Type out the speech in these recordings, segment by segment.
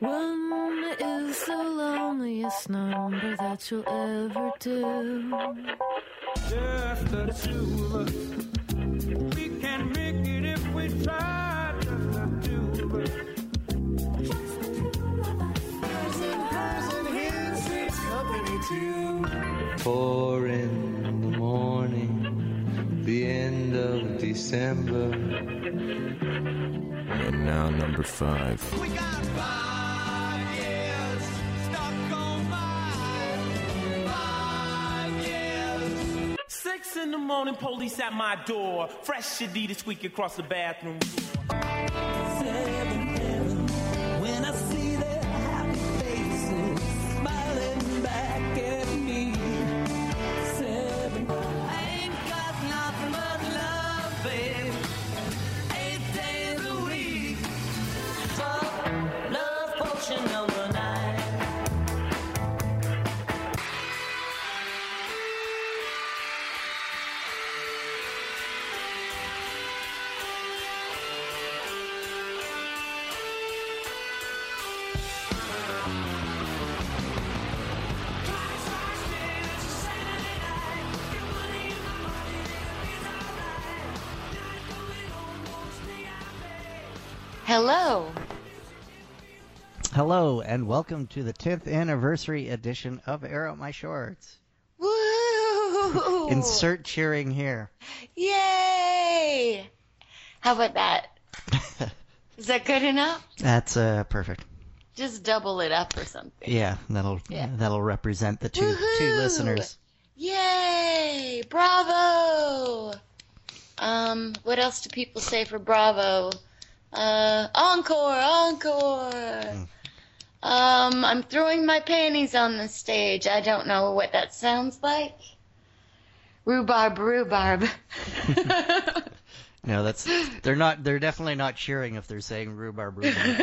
One is the loneliest number that you'll ever do. Just the two of us. We can make it if we try. Just the two of us. Four in the morning, the end of December. And now number five. Six in the morning, police at my door. Fresh Adidas squeak across the bathroom Hello, and welcome to the 10th anniversary edition of Air Out My Shorts. Woo! Insert cheering here. Yay! How about that? Is that good enough? That's uh, perfect. Just double it up or something. Yeah, that'll Yeah. that'll represent the two two listeners. Yay! Bravo! Um, what else do people say for bravo? Uh, encore, encore. Um, I'm throwing my panties on the stage. I don't know what that sounds like. Rhubarb, rhubarb. No, that's they're not. They're definitely not cheering if they're saying rhubarb rhubarb.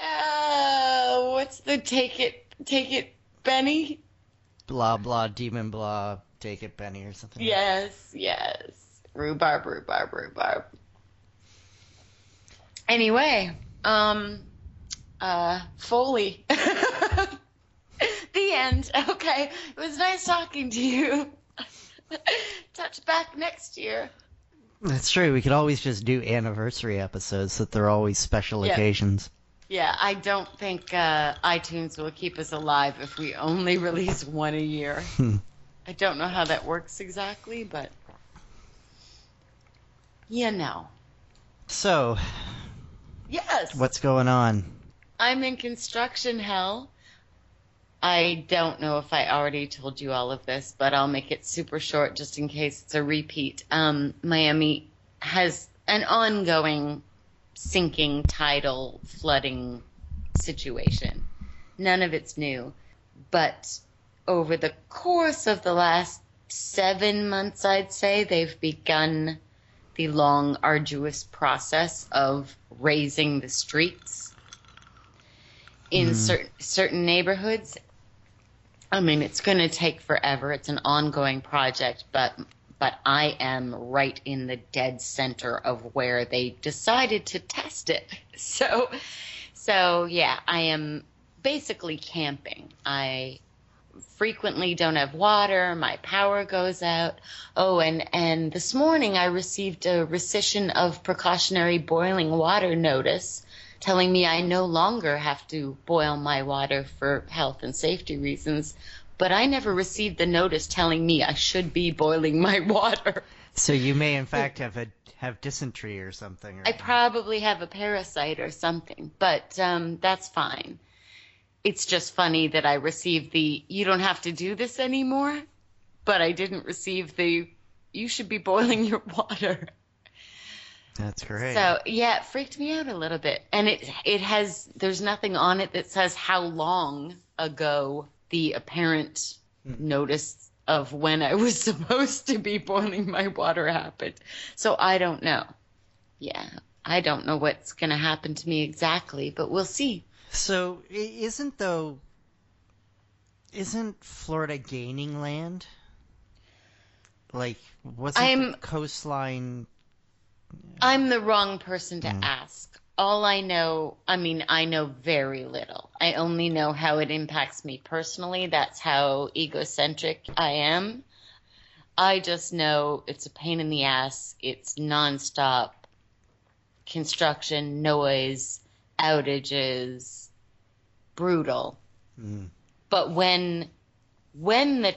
uh, what's the take it, take it, Benny? blah blah demon blah. Take it, Benny, or something. Yes, yes. Rhubarb, rhubarb, rhubarb. Anyway, um, uh, Foley. the end. Okay. It was nice talking to you. Touch back next year. That's true. We could always just do anniversary episodes that they're always special Yeah. occasions. Yeah, I don't think uh, iTunes will keep us alive if we only release one a year. I don't know how that works exactly, but you know. So, Yes. what's going on? I'm in construction hell. I don't know if I already told you all of this, but I'll make it super short just in case it's a repeat. Um, Miami has an ongoing sinking tidal flooding situation. None of it's new, but over the course of the last seven months, I'd say they've begun the long, arduous process of raising the streets in hmm. certain certain neighborhoods. I mean, it's going to take forever. It's an ongoing project, but but I am right in the dead center of where they decided to test it. So so yeah, I am basically camping. I frequently don't have water, my power goes out. Oh, and and this morning I received a rescission of precautionary boiling water notice telling me I no longer have to boil my water for health and safety reasons, but I never received the notice telling me I should be boiling my water. So you may in fact have a have dysentery or something. Or, I probably have a parasite or something, but um, that's fine. It's just funny that I received the you don't have to do this anymore, but I didn't receive the you should be boiling your water. That's great. So yeah, it freaked me out a little bit, and it it has there's nothing on it that says how long ago the apparent hmm. notice of when I was supposed to be boiling my water happened. So I don't know. Yeah, I don't know what's gonna happen to me exactly, but we'll see. So isn't though isn't Florida gaining land? Like wasn't I'm- the coastline I'm the wrong person to Mm. ask. All I know, I mean, I know very little. I only know how it impacts me personally. That's how egocentric I am. I just know it's a pain in the ass. It's nonstop construction, noise, outages, brutal. Mm. But when when the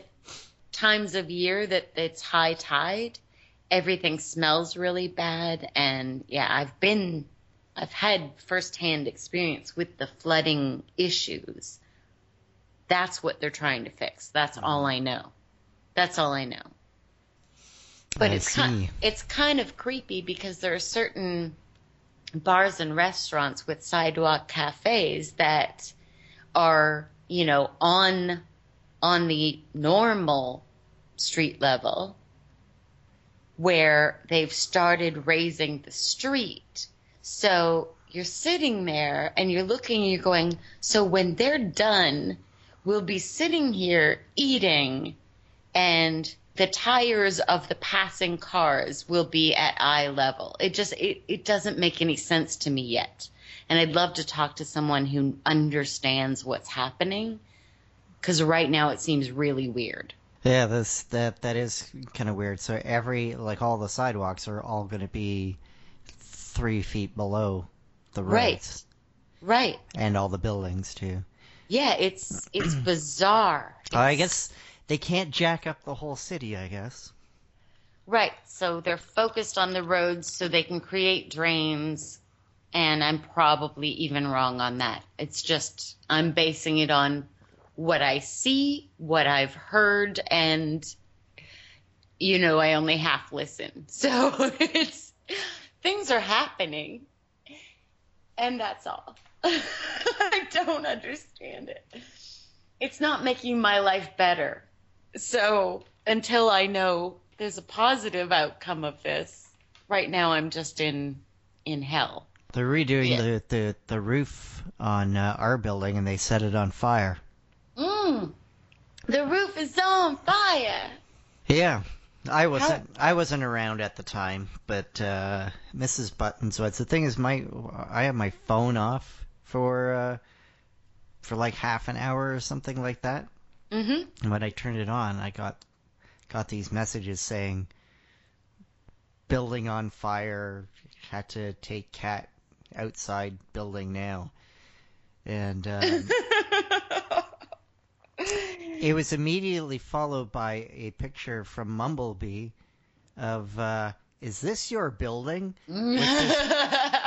times of year that it's high tide, everything smells really bad and yeah, I've been I've had firsthand experience with the flooding issues. That's what they're trying to fix. That's all I know. That's all I know. But I it's kind, it's kind of creepy because there are certain bars and restaurants with sidewalk cafes that are, you know, on on the normal street level where they've started raising the street. So you're sitting there and you're looking and you're going, so when they're done, we'll be sitting here eating and the tires of the passing cars will be at eye level. It just it, it doesn't make any sense to me yet. And I'd love to talk to someone who understands what's happening cuz right now it seems really weird. Yeah, this that that is kind of weird. So every like all the sidewalks are all going to be three feet below the roads, Right. Right. and all the buildings too. Yeah, it's it's bizarre. I guess they can't jack up the whole city. I guess. Right. So they're focused on the roads so they can create drains. And I'm probably even wrong on that. It's just, I'm basing it on what I see, what I've heard, and, you know, I only half listen. So it's, things are happening. And that's all. I don't understand it. It's not making my life better. So until I know there's a positive outcome of this, right now I'm just in in hell. They're redoing Yeah. the, the the roof on uh, our building, and they set it on fire. Mm. The roof is on fire. Yeah, I wasn't I wasn't around at the time, but uh, Mrs. Buttons was. The thing is, my I have my phone off for uh, for like half an hour or something like that. Mhm. And when I turned it on, I got got these messages saying building on fire, had to take cat outside building now. And um, it was immediately followed by a picture from Mumblebee of uh, is this your building?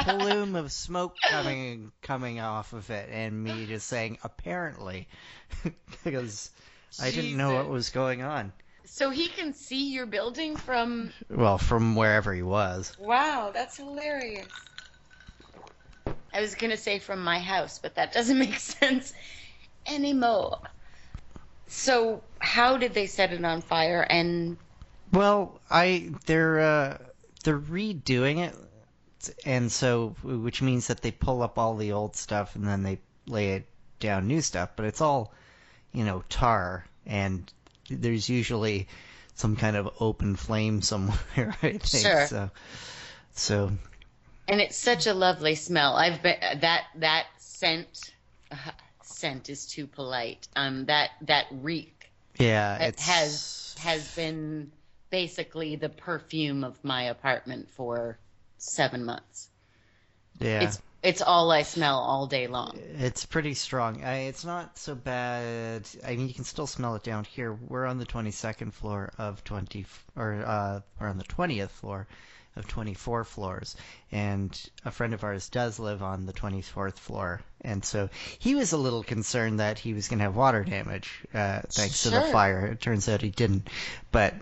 Plume of smoke coming coming off of it, and me just saying apparently, because I didn't know what was going on. So he can see your building from Well, from wherever he was. Wow, that's hilarious. I was going to say from my house, but that doesn't make sense anymore. So, how did they set it on fire and Well, I they're uh, they're redoing it, and so which means that they pull up all the old stuff and then they lay it down new stuff. But it's all, you know, tar, and there's usually some kind of open flame somewhere. I think Sure. so. So and it's such a lovely smell. I've been that that scent uh, scent is too polite. Um that that reek yeah, it has has been basically the perfume of my apartment for 7 months. yeah. It's it's all I smell all day long. It's pretty strong. I, it's not so bad. I mean, you can still smell it down here. We're on the 22nd floor of 20, or uh, we're on the 20th floor of 24 floors, and a friend of ours does live on the 24th floor, and so he was a little concerned that he was going to have water damage uh, thanks to the fire. It turns out he didn't, but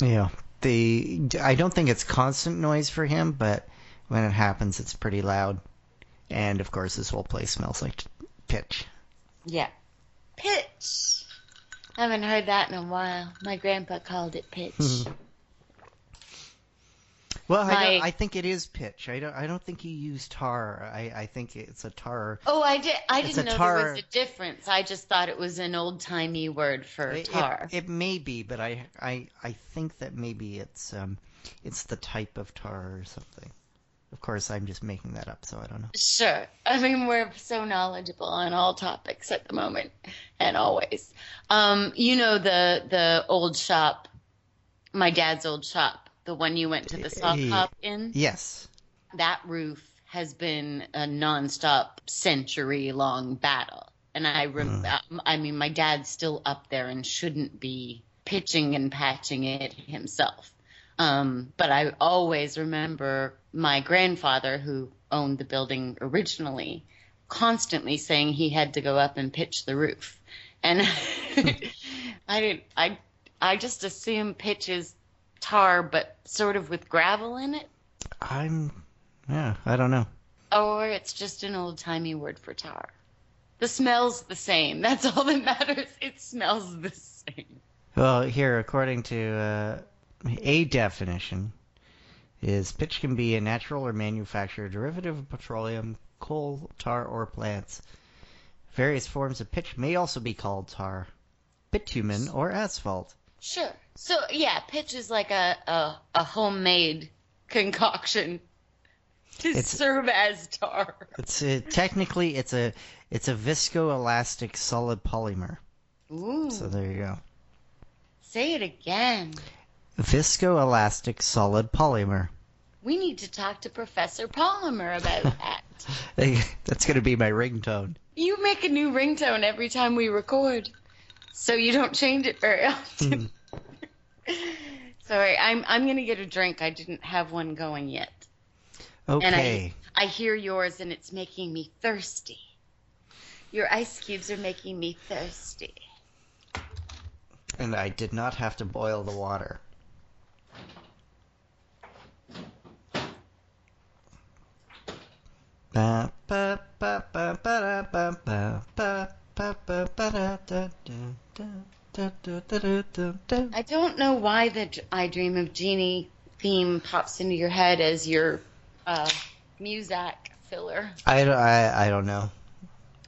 you know, the I don't think it's constant noise for him, but when it happens, it's pretty loud. And of course, this whole place smells like pitch. Yeah. Pitch. I haven't heard that in a while. My grandpa called it pitch. Well, I, don't, I think it is pitch. I don't. I don't think he used tar. I, I think it's a tar. oh, I did. I didn't know tar- there was a difference. I just thought it was an old timey word for It, tar. it, it may be, but I, I, I think that maybe it's um, it's the type of tar or something. Of course, I'm just making that up, so I don't know. Sure. I mean, we're so knowledgeable on all topics at the moment, and always. Um, you know the the old shop, my dad's old shop, the one you went to the Yeah. hop in. Yes. That roof has been a nonstop, century-long battle, and I, rem- I mean, my dad's still up there and shouldn't be pitching and patching it himself. Um, but I always remember my grandfather, who owned the building originally, constantly saying he had to go up and pitch the roof. And I didn't, I, I just assume pitch is tar, but sort of with gravel in it, I'm. Yeah, I don't know. or it's just an old timey word for tar. The smell's the same. That's all that matters. It smells the same. Well, here, according to uh, a definition, is pitch can be a natural or manufactured derivative of petroleum, coal, tar, or plants. Various forms of pitch may also be called tar, bitumen, or asphalt. Sure. So yeah, pitch is like a a, a homemade concoction to It's- serve as tar. It's uh, technically it's a it's a viscoelastic solid polymer. Ooh. So there you go. Say it again. Viscoelastic solid polymer. We need to talk to Professor Polymer about that. That's gonna be my ringtone. you make a new ringtone every time we record, so you don't change it very often. Sorry, I'm I'm gonna get a drink. I didn't have one going yet, and Okay. I I hear yours, and it's making me thirsty. Your ice cubes are making me thirsty. And I did not have to boil the water. Ba, ba, ba, ba, ba, ba, ba, ba, ba, ba, ba, da, da, da, da, da, da. I don't know why the Dr- I Dream of Jeannie theme pops into your head as your uh, Muzak filler. I, don't- I, I don't know.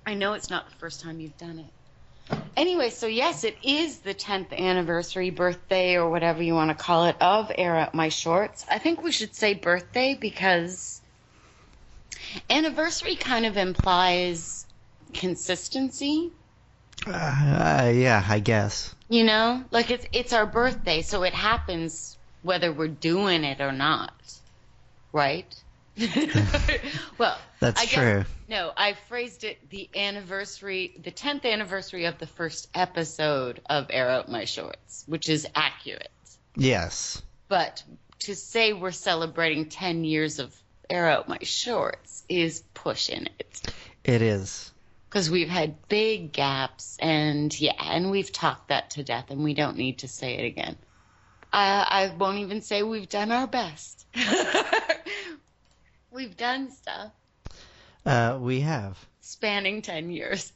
I know it's not the first time you've done it. Anyway, so yes, it is the 10th anniversary, birthday, or whatever you want to call it, of Air Out My Shorts. I think we should say birthday because anniversary kind of implies consistency. Uh, uh, yeah, I guess. You know, like it's it's our birthday, so it happens whether we're doing it or not, right? well, That's I guess- true. no, I phrased it the anniversary, the tenth anniversary of the first episode of Air Out My Shorts, which is accurate. Yes. But to say we're celebrating ten years of Air Out My Shorts is pushing it It is. Because we've had big gaps and yeah and we've talked that to death and we don't need to say it again. I, I won't even say we've done our best. We've done stuff. Uh, we have. spanning 10 years.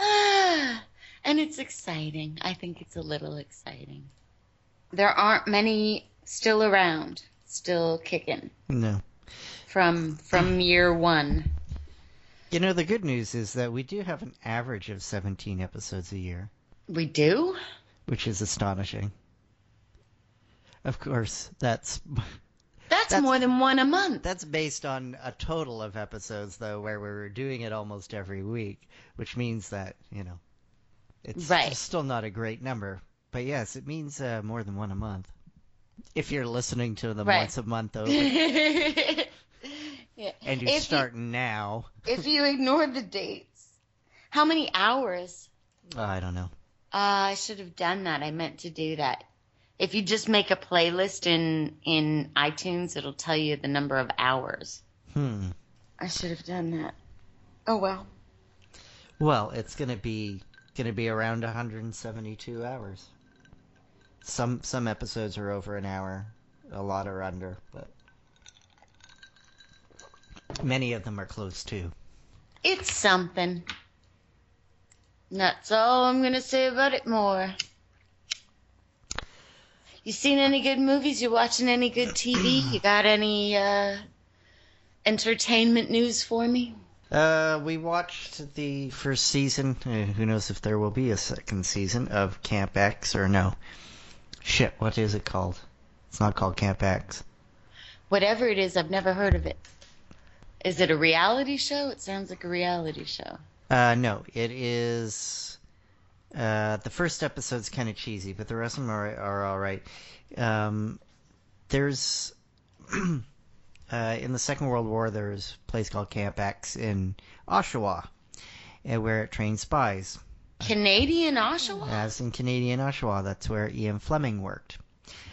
Ah, and it's exciting. I think it's a little exciting. There aren't many still around still kicking. No. From from year one You know, the good news is that we do have an average of 17 episodes a year. we do which is astonishing. Of course, that's That's, That's- more than one a month. that's based on a total of episodes though where we were doing it almost every week, which means that, you know, it's Right. still not a great number. But yes, it means uh, more than one a month. If you're listening to them Right. once a month over yeah. and you're If you- now, If you ignore the dates, how many hours? I don't know. Uh, I should have done that. I meant to do that. If you just make a playlist in in iTunes, it'll tell you the number of hours. Hmm. I should have done that. Oh well. Well, it's gonna be gonna be around 172 hours. Some some episodes are over an hour, a lot are under, but many of them are close to. It's something. That's all I'm gonna say about it more. You seen any good movies? You watching any good TV? You got any uh, entertainment news for me? Uh, we watched the first season. Uh, who knows if there will be a second season of Camp X or no? Shit, what is it called? It's not called Camp X. Whatever it is, I've never heard of it. Is it a reality show? It sounds like a reality show. Uh, no, it is. Uh, the first episode's kind of cheesy, but the rest of them are, are all right. Um, there's uh, in the Second World War, there's a place called Camp X in Oshawa, uh, where it trained spies. Canadian Oshawa? As in Canadian Oshawa, that's where Ian Fleming worked,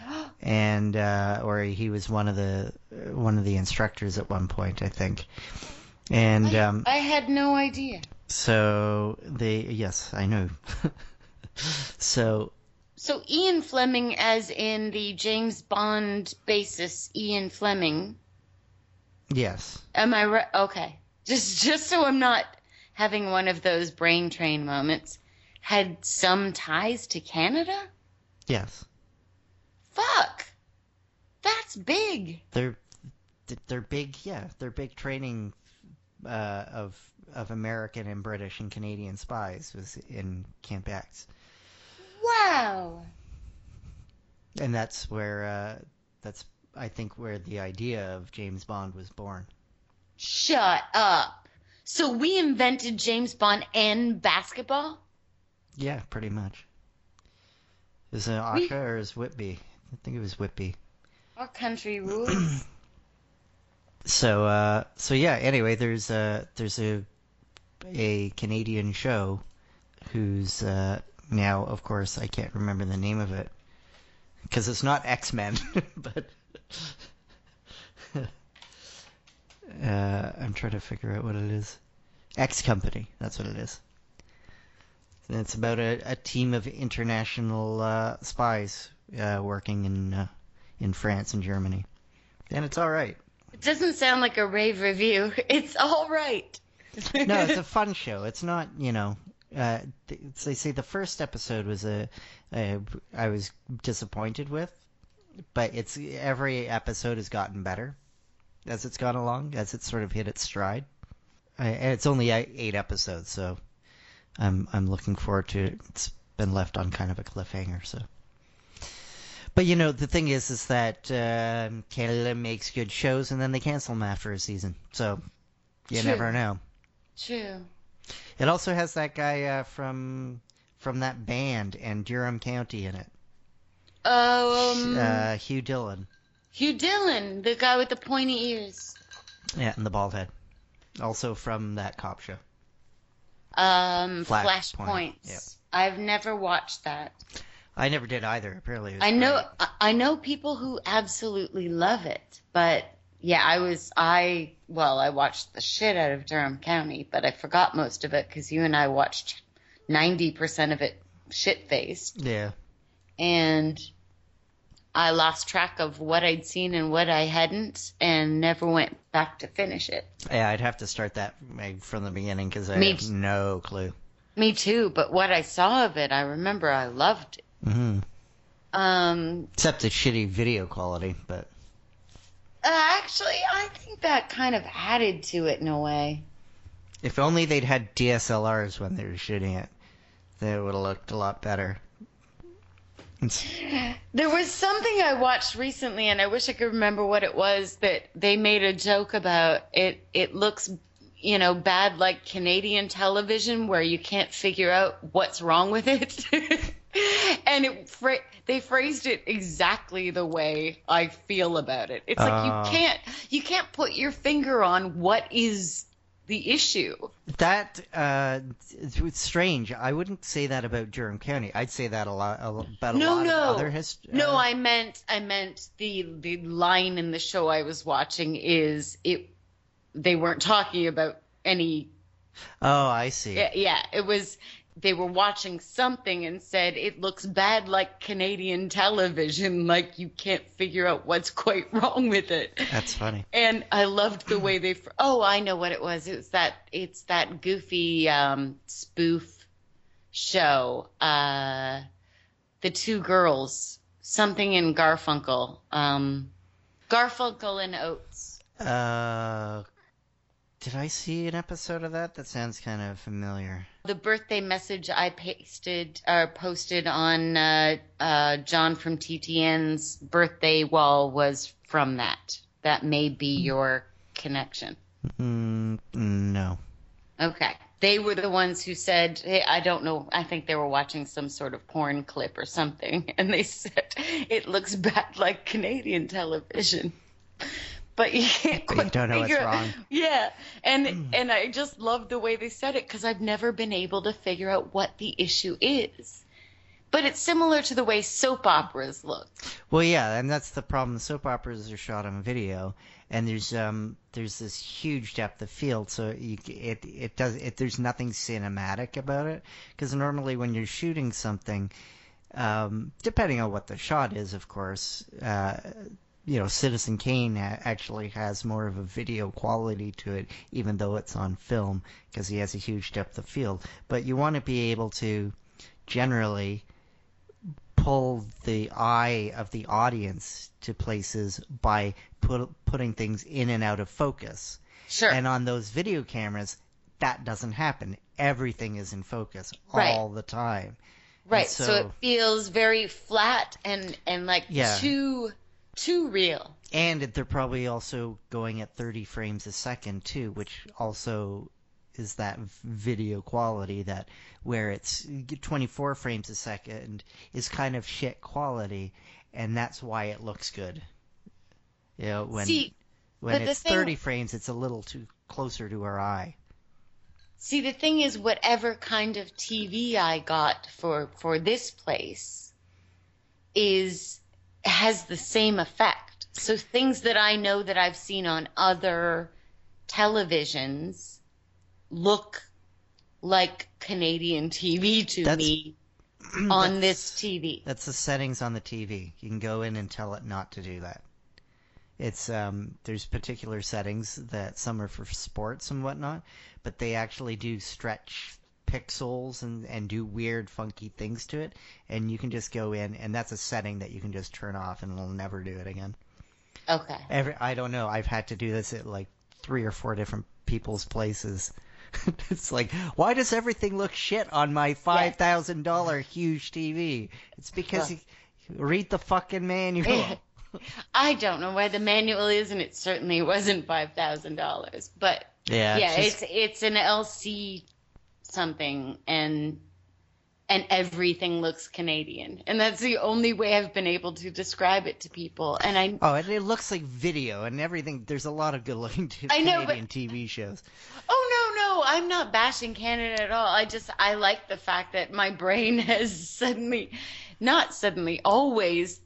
and uh, or he was one of the one of the instructors at one point, I think. And um, I had no idea. so they, yes, I know. so So Ian Fleming, as in the James Bond basis, Ian Fleming. yes, Am I right? Okay. Just just so I'm not having one of those brain train moments. Had some ties to Canada? yes, Fuck. That's big. they're they're big. Yeah, they're big training uh, of of American and British and Canadian spies was in Camp X. Wow. and that's where uh, that's I think where the idea of James Bond was born. Shut up. So we invented James Bond and basketball? Yeah, pretty much. Is it We- or is Whitby? I think it was Whitby. Our country rules. So uh, so yeah. Anyway, there's a there's a a Canadian show who's uh, now, of course, I can't remember the name of it because it's not X Men, but. Uh, I'm trying to figure out what it is. X Company, that's what it is. And it's about a, a team of international uh, spies uh, working in uh, in France and Germany, and it's all right. it doesn't sound like a rave review. It's all right. No, it's a fun show. It's not, you know. Uh, they say the first episode was a, a I was disappointed with, but it's every episode has gotten better as it's gone along, as it's sort of hit its stride. Uh, and it's only eight eight episodes, so I'm I'm looking forward to it. It's been left on kind of a cliffhanger, so. But you know the thing is, is that um Canada makes good shows and then they cancel them after a season, so you True. never know. True. It also has that guy uh, from from that band and Durham County in it. Oh, um, Uh, Hugh Dillon. Hugh Dillon, the guy with the pointy ears. Yeah, and the bald head. Also from that cop show. Um, Flashpoint, Flashpoint. yep. I've never watched that. I never did either. Apparently, I know great. I know people who absolutely love it, but yeah, I was I well, I watched the shit out of Durham County, but I forgot most of it because you and I watched ninety percent of it shit faced, Yeah. and I lost track of what I'd seen and what I hadn't, and never went back to finish it. Yeah, I'd have to start that from the beginning because I Me have t- no clue. Me too, but what I saw of it, I remember I loved it. Hmm Um, Except the shitty video quality, but uh, actually, I think that kind of added to it in a way. if only they'd had DSLRs when they were shooting it, then it would have looked a lot better. It's, There was something I watched recently, and I wish I could remember what it was that they made a joke about. It it looks, you know, bad like Canadian television, where you can't figure out what's wrong with it. and it fra- they phrased it exactly the way I feel about it. It's like you can't you can't put your finger on what is the issue. That uh, it's strange. I wouldn't say that about Durham County. I'd say that a lot about a No, lot no. of other history. No, I meant I meant the the line in the show I was watching is it they weren't talking about any Oh, I see. yeah, yeah, it was they were watching something and said it looks bad like Canadian television like you can't figure out what's quite wrong with it. That's funny. And I loved the way they. fr- Oh, I know what it was. It was that. It's that goofy um, spoof show. Uh, the two girls, something in Garfunkel. Um, Garfunkel and Oates. Uh, did I see an episode of that? That sounds kind of familiar. The birthday message I pasted or posted on uh, uh, John from TTN's birthday wall was from that. That may be your connection. Mm, no. Okay. They were the ones who said, hey, I don't know, I think they were watching some sort of porn clip or something, and they said, it looks bad like Canadian television. But you can't But you don't know what's figure- wrong. Yeah, and and I just love the way they said it because I've never been able to figure out what the issue is. But it's similar to the way soap operas look. Well, yeah, and that's the problem. Soap operas are shot on video, and there's um there's this huge depth of field, so you, it it does it. There's nothing cinematic about it because normally when you're shooting something, um, depending on what the shot is, of course, uh, you know, Citizen Kane ha- actually has more of a video quality to it, even though it's on film, because he has a huge depth of field. But you want to be able to generally pull the eye of the audience to places by put, putting things in and out of focus. Sure. And on those video cameras, that doesn't happen. Everything is in focus Right. all the time. right. So, so- it feels very flat and and like Yeah. too too real. And they're probably also going at 30 frames a second too, which also is that video quality that where it's 24 frames a second is kind of shit quality, and that's why it looks good. You know, when See, when it's thing- 30 frames, it's a little too closer to our eye. See, the thing is, whatever kind of TV I got for for this place is has the same effect. So things that I know that I've seen on other televisions look like Canadian TV to That's- me on this TV. That's the settings on the TV. You can go in and tell it not to do that. It's um, there's particular settings that some are for sports and whatnot, but they actually do stretch pixels and, and do weird funky things to it, and you can just go in and that's a setting that you can just turn off and it'll never do it again. Okay. Every I don't know. I've had to do this at like three or four different people's places. it's like, why does everything look shit on my five thousand dollar huge TV? It's because Well- you read the fucking manual. I don't know why the manual is, and it certainly wasn't five thousand dollars. But yeah, yeah, just- it's it's an LC something, and and everything looks Canadian, and that's the only way I've been able to describe it to people. And I oh, and it looks like video and everything. There's a lot of good looking I know, Canadian TV shows. oh no no, I'm not bashing Canada at all. I just I like the fact that my brain has suddenly, not suddenly, always.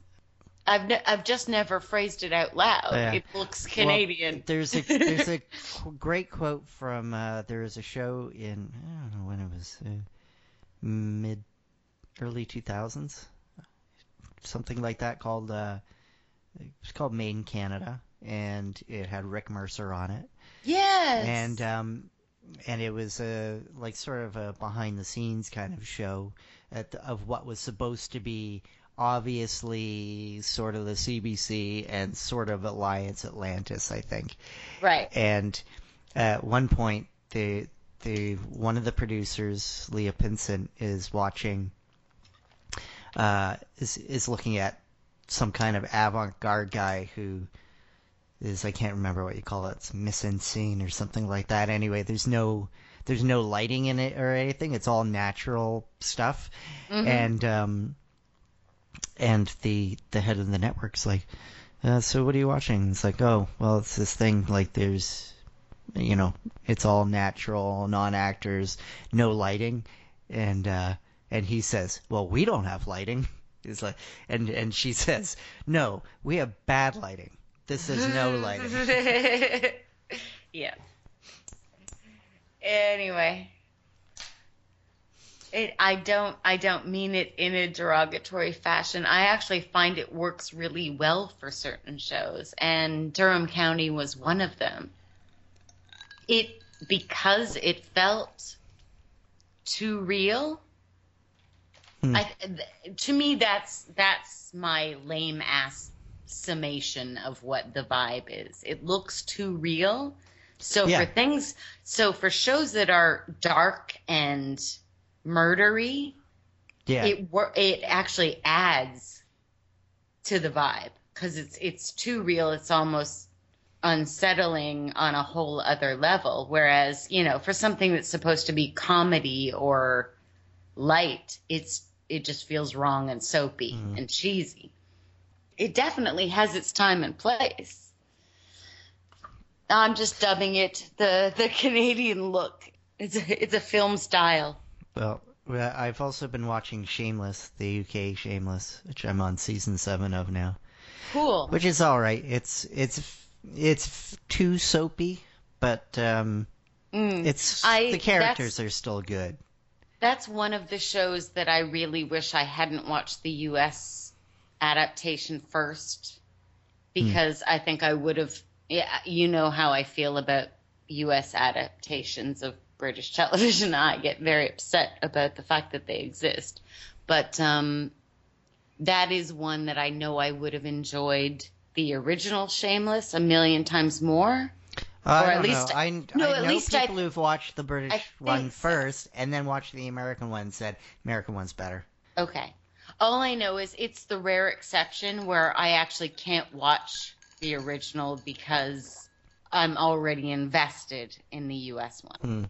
I've ne- I've just never phrased it out loud. Yeah. It looks Well, Canadian. there's a there's a great quote from uh, there was a show in I don't know when it was uh, mid early 2000s something like that called uh, it was called Made in Canada and it had Rick Mercer on it yes. and um, and it was a like sort of a behind the scenes kind of show at the, of what was supposed to be obviously sort of the CBC and sort of Alliance Atlantis, I think. right. And at one point, the the one of the producers, Leah Pinsent, is watching, uh, is is looking at some kind of avant-garde guy who is I can't remember what you call it, it's mise en scene or something like that. Anyway, there's no there's no lighting in it or anything. It's all natural stuff, and um, and the the head of the network's like, uh, so what are you watching? It's like, oh, well, it's this thing. Like, there's, you know, it's all natural, non-actors, no lighting, and uh, and he says, well, we don't have lighting. It's like, and and she says, no, we have bad lighting. This is no lighting. yeah. Anyway, it, I don't I don't mean it in a derogatory fashion. I actually find it works really well for certain shows, and Durham County was one of them. It because it felt too real. Hmm. I, to me, that's that's my lame ass summation of what the vibe is. It looks too real, So Yeah. for things, so for shows that are dark and murdery, Yeah. it it actually adds to the vibe because it's it's too real. It's almost unsettling on a whole other level. Whereas you know, for something that's supposed to be comedy or light, it's it just feels wrong and soapy Mm-hmm. and cheesy. It definitely has its time and place. I'm just dubbing it the the Canadian look. It's a, it's a film style. Well, I've also been watching Shameless, the UK Shameless, which I'm on season seven of now, Cool. which is all right. It's it's it's too soapy, but um, it's Mm. I- the characters are still good. That's one of the shows that I really wish I hadn't watched the US adaptation first because I think I would have yeah, you know how I feel about US adaptations of British television. I get very upset about the fact that they exist. But um that is one that I know I would have enjoyed the original Shameless a million times more. I Or at least- know. I, no, I at know least I- people who've watched the British I one think so. and then watched the American one said American one's better. Okay. All I know is it's the rare exception where I actually can't watch the original because I'm already invested in the US one. Hmm.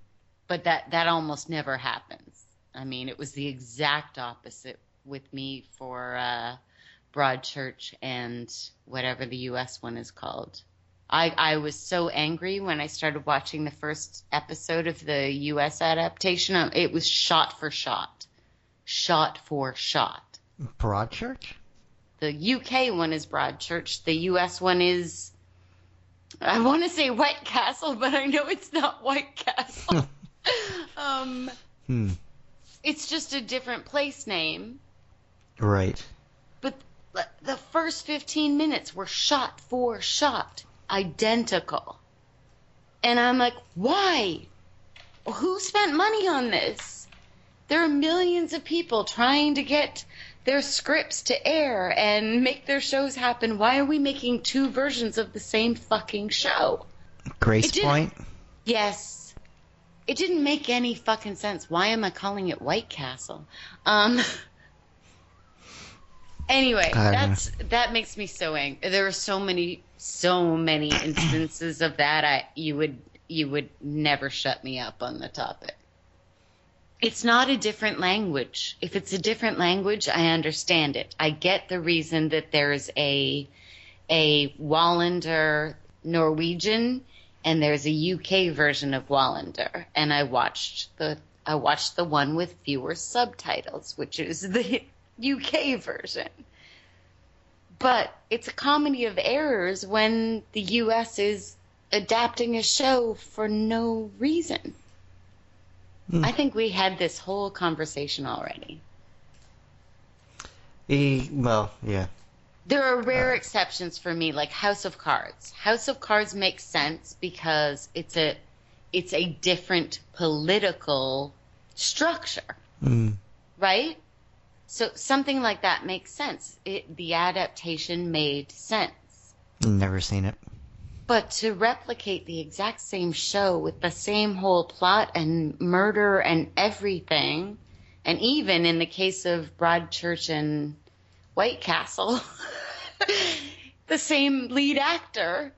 But that that almost never happens. I mean, it was the exact opposite with me for uh, Broadchurch and whatever the US one is called. I, I was so angry when I started watching the first episode of the US adaptation. It was shot for shot shot for shot. Broadchurch? The UK one is Broadchurch. The US one is, I want to say White Castle, but I know it's not White Castle. um, Hmm. it's just a different place name. Right. But the- first 15 minutes were shot for shot, identical. And I'm like, why? Who spent money on this? There are millions of people trying to get their scripts to air and make their shows happen. Why are we making two versions of the same fucking show? Gracepoint? Yes. It didn't make any fucking sense. Why am I calling it White Castle? Um Anyway, that's that makes me so angry. There are so many so many instances of that I you would you would never shut me up on the topic. It's not a different language. If it's a different language, I understand it. I get the reason that there's a a Wallander Norwegian and there's a UK version of Wallander and I watched the I watched the one with fewer subtitles, which is the UK version. But it's a comedy of errors when the US is adapting a show for no reason. Hmm. I think we had this whole conversation already. E, well, yeah. There are rare exceptions for me, like House of Cards. House of Cards makes sense because it's a it's a different political structure, Mm. right? So something like that makes sense. It, the adaptation made sense. Never seen it. But to replicate the exact same show with the same whole plot and murder and everything, and even in the case of Broadchurch and White Castle, the same lead actor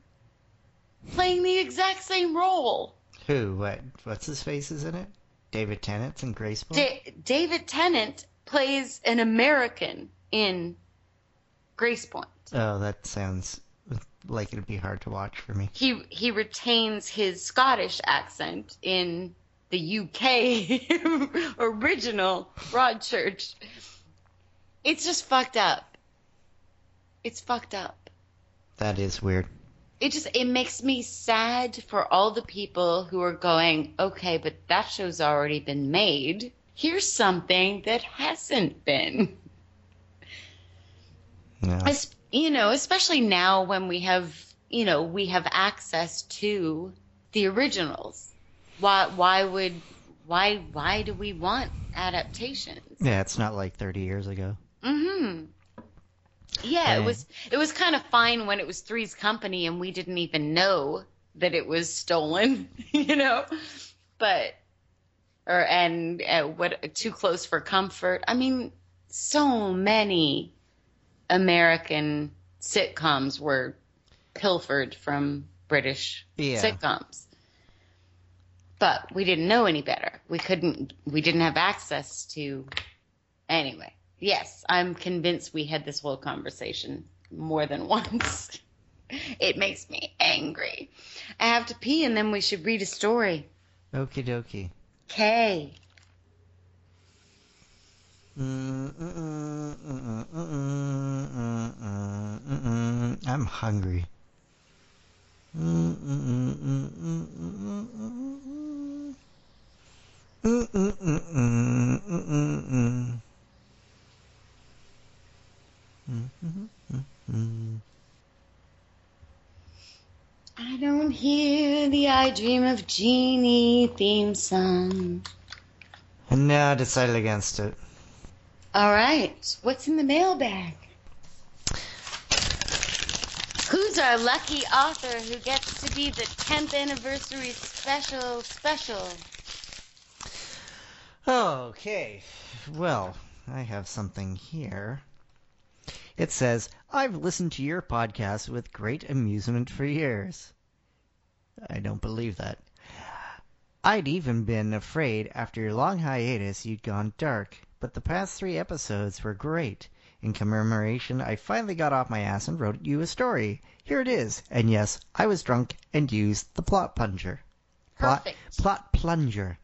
playing the exact same role. Who? What? What's his face is in it? David Tennant's in Grace Da- David Tennant plays an American in Gracepoint. oh, that sounds like it'd be hard to watch for me. he he retains his Scottish accent in the UK original Broadchurch. It's just fucked up. It's fucked up. That is weird. It just it makes me sad for all the people who are going, okay, but that show's already been made. Here's something that hasn't been. No. Es- you know, especially now when we have, you know, we have access to the originals. Why why would why why do we want adaptations? Yeah, it's not like 30 years ago. Mhm. Yeah, Right. it was it was kind of fine when it was Three's Company and we didn't even know that it was stolen, you know, but or and uh, what too close for comfort. I mean, so many American sitcoms were pilfered from British Yeah. sitcoms. But we didn't know any better. We couldn't we didn't have access to anyway. Yes, I'm convinced we had this whole conversation more than once. it makes me angry. I have to pee, and then we should read a story. Okie dokie. Okay. I'm hungry. Mm-mm-mm-mm-mm-mm-mm-mm. I don't hear the I Dream of Jeannie theme song. And now I decided against it. All right. What's in the mailbag? Who's our lucky author who gets to be the 10th anniversary special special? Okay. Well, I have something here. It says, I've listened to your podcast with great amusement for years. I don't believe that. I'd even been afraid after your long hiatus you'd gone dark, but the past three episodes were great. In commemoration, I finally got off my ass and wrote you a story. Here it is. And yes, I was drunk and used the plot plunger. Plot, Perfect. plot plunger.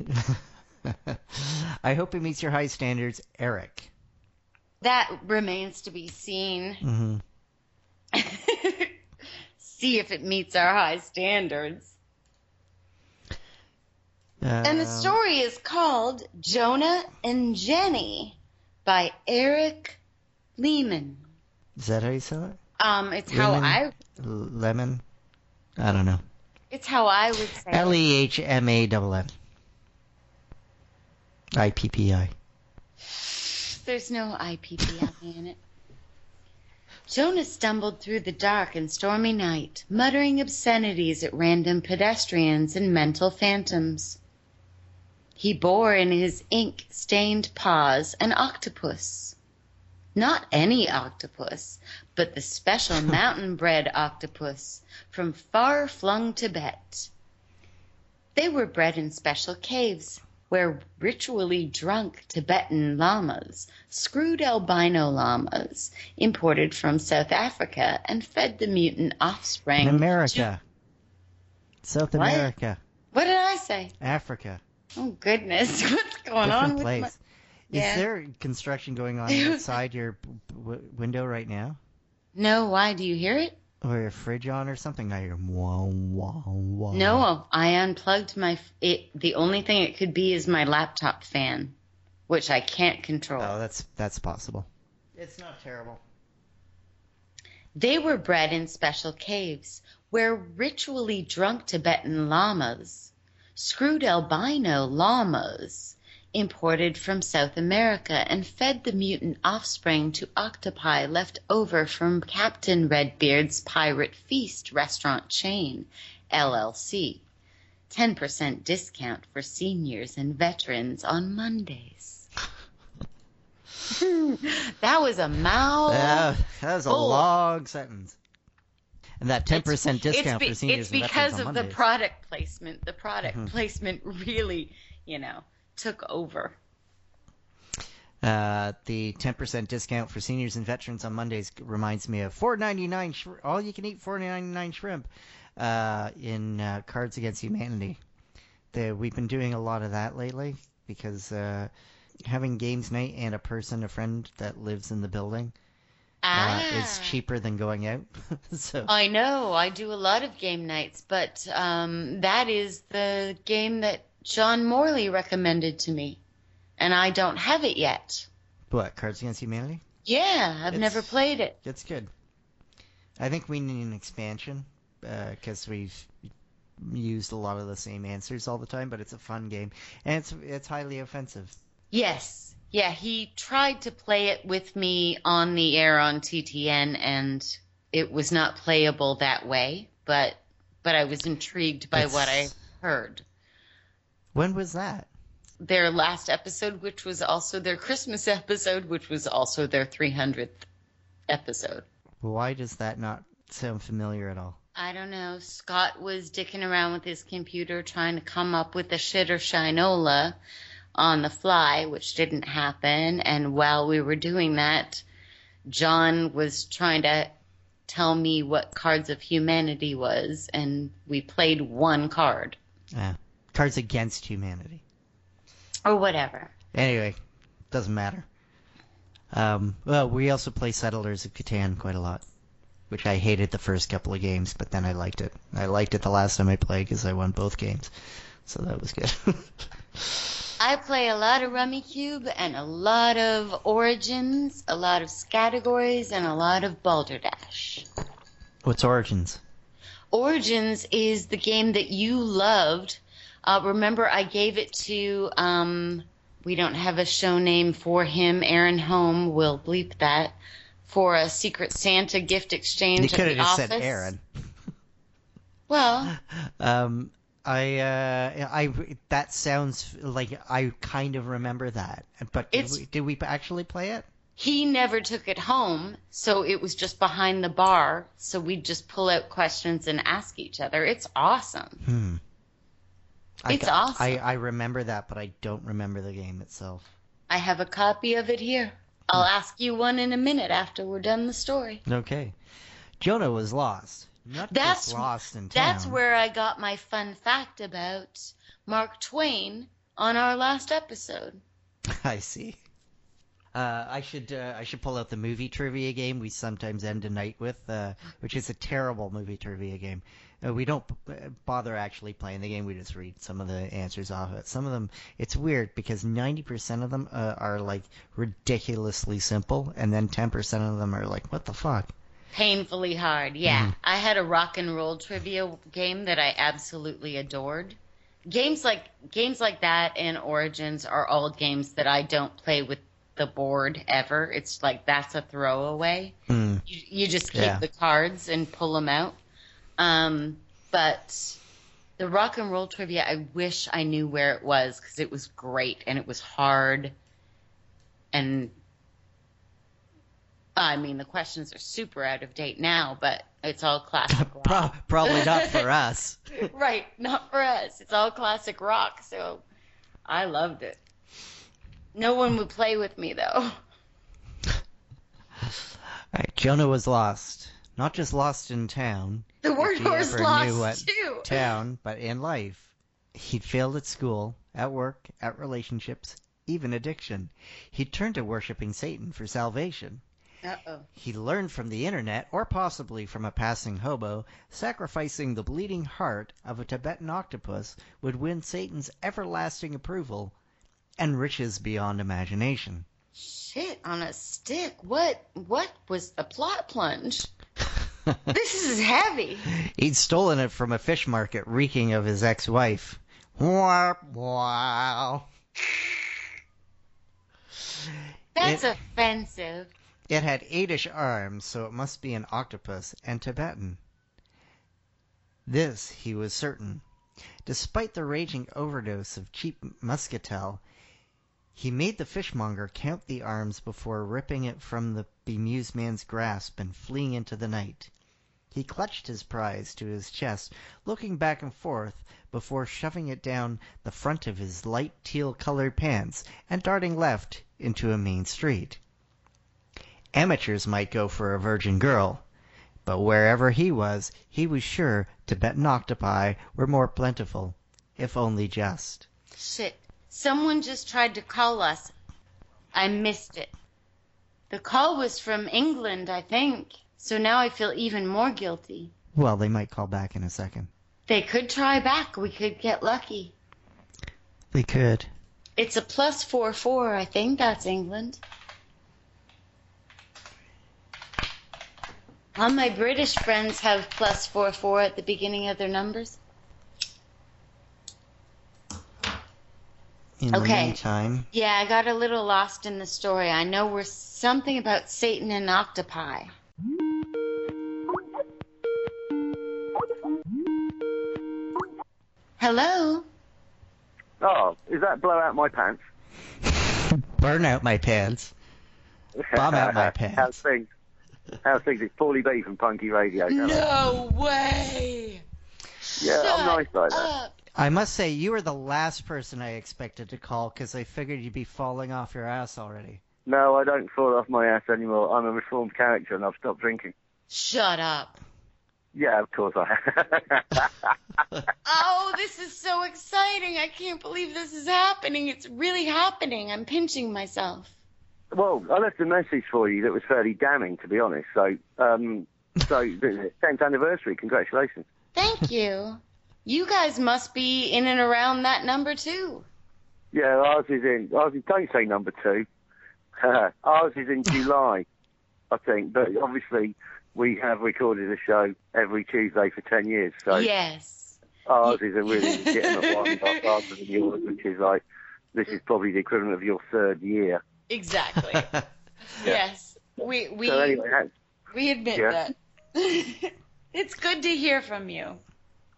I hope it meets your high standards, Eric. That remains to be seen. hmm See if it meets our high standards. And the Um, story is called Jonah and Jenny by Eric Lehman. Is that how you say it? Um, it's how Lehman? Lemon? I don't know. it's how I would say. it. L E H M A double N. I P P I. There's no IPPI in it. Jonah stumbled through the dark and stormy night, muttering obscenities at random pedestrians and mental phantoms. He bore in his ink stained paws an octopus. Not any octopus, but the special mountain bred octopus from far flung Tibet. They were bred in special caves where ritually drunk Tibetan lamas screwed albino llamas imported from South Africa and fed the mutant offspring. In America. South What? America. What did I say? Africa. Oh goodness, what's going on Different with place. my... Is Yeah. there construction going on outside your w- window right now? No, why? Do you hear it? Or your fridge on or something? I hear wah, wah, wah. No, I unplugged my. It. The only thing it could be is my laptop fan, which I can't control. Oh, that's that's possible. It's not terrible. They were bred in special caves where ritually drunk Tibetan llamas, screwed albino llamas, imported from South America and fed the mutant offspring to octopi left over from Captain Redbeard's Pirate Feast restaurant chain, LLC. 10% discount for seniors and veterans on Mondays. that was a mouth. That was a Oh. long sentence. And that 10% discount it's be- for seniors It's and because veterans on of the product placement. The product Mhm. placement really, you know, took over. Uh, the 10% discount for seniors and veterans on Mondays reminds me of 4.99 sh- all you can eat 4.99 shrimp uh, in uh, Cards Against Humanity. The, we've been doing a lot of that lately because uh, having games night and a person, a friend that lives in the building, uh, Ah. is cheaper than going out. so I know. I do a lot of game nights, but um, that is the game that John Morley recommended to me, and I don't have it yet. what Cards Against Humanity? Yeah, I've It's- never played it. It's good. I think we need an expansion uh, because we've used a lot of the same answers all the time, but it's a fun game and it's it's highly offensive. Yes. Yeah, he tried to play it with me on the air on TTN, and it was not playable that way, but but I was intrigued by what I heard. When was that? Their last episode, which was also their Christmas episode, which was also their 300th episode. Why does that not sound familiar at all? I don't know. Scott was dicking around with his computer trying to come up with a shit or shinola on the fly, which didn't happen. And while we were doing that, John was trying to tell me what Cards of Humanity was, and we played one card. Uh, Cards Against Humanity. Or whatever. Anyway, doesn't matter. Um, well, we also play Settlers of Catan quite a lot, which I hated the first couple of games, but then I liked it. I liked it the last time I played because I won both games, so that was good. I play a lot of Rummikub and a lot of Origins, a lot of Categories, and a lot of Balderdash. What's Origins? Origins is the game that you loved. Uh, remember, I gave it to. Um, we don't have a show name for him. Aaron Home will bleep that for a Secret Santa gift exchange. You could have just office. said Aaron. Well, Um, I, uh, I, that sounds like I kind of remember that, but did we, did we actually play it? he never took it home, so it was just behind the bar. So we'd just pull out questions and ask each other. It's awesome. Hmm. I, It's awesome. I, I remember that, but I don't remember the game itself. I have a copy of it here. I'll ask you one in a minute after we're done the story. Okay. Jonah was lost. Not That's- just lost in town. That's where I got my fun fact about Mark Twain on our last episode. I see. Uh, I should uh, I should pull out the movie trivia game we sometimes end a night with, uh, which is a terrible movie trivia game. Uh, we don't bother actually playing the game. We just read some of the answers off it. Some of them, it's weird because 90% of them uh, are like ridiculously simple, and then 10% of them are like, what the fuck? Painfully hard, yeah. I had a rock and roll trivia game that I absolutely adored. Games like games like that and Origins are all games that I don't play with the board ever. It's like that's a throwaway. Hmm. You, you just keep Yeah. the cards and pull them out. Um, but the rock and roll trivia, I wish I knew where it was because it was great and it was hard. And I mean, the questions are super out of date now, but it's all classic rock. Pro- probably not for us. right, not for us. It's all classic rock, so I loved it. No one would play with me though. Alright, Jonah was lost. Not just lost in town. The if word he horse ever lost knew what too. town, but in life. He'd failed at school, at work, at relationships, even addiction. He turned to worshiping Satan for salvation. Uh-oh. He learned from the internet, or possibly from a passing hobo, sacrificing the bleeding heart of a Tibetan octopus would win Satan's everlasting approval and riches beyond imagination. Shit on a stick. What what was the plot plunge? This is heavy. He'd stolen it from a fish market reeking of his ex-wife. Wow. wow. That's It- offensive. It had eightish arms, so it must be an octopus and Tibetan. This he was certain. Despite the raging overdose of cheap muscatel, he made the fishmonger count the arms before ripping it from the bemused man's grasp and fleeing into the night. He clutched his prize to his chest, looking back and forth before shoving it down the front of his light teal-colored pants and darting left into a main street. Amateurs might go for a virgin girl, but wherever he was, he was sure Tibetan octopi were more plentiful, if only just. Shit. Someone just tried to call us. I missed it. The call was from England, I think. So now I feel even more guilty. Well, they might call back in a second. They could try back. We could get lucky. They could. It's a plus four four. I think that's England. All my British friends have plus four four at the beginning of their numbers. in okay. the meantime. Yeah, I got a little lost in the story. I know we're something about Satan and octopi. Hello? Oh, is that blow out my pants? Burn out my pants. Bomb out my pants. How's things? How's things? It's Paulie B from Punky Radio. No way! Yeah, Shut I'm nice like that. Up. I must say, you were the last person I expected to call because I figured you'd be falling off your ass already. No, I don't fall off my ass anymore. I'm a reformed character and I've stopped drinking. Shut up. Yeah, of course I have. Oh, this is so exciting. I can't believe this is happening. It's really happening. I'm pinching myself. well, I left a message for you that was fairly damning, to be honest. So, um, so 10th anniversary, congratulations. Thank you. You guys must be in and around that number too. Yeah, ours is in. Ours is, don't say number two. ours is in July, I think. But obviously, we have recorded a show every Tuesday for ten years. So Yes. ours is a really legitimate one, faster yours, which is like this is probably the equivalent of your third year. Exactly. Yes. We we So anyway, we admit Yeah. that. it's good to hear from you.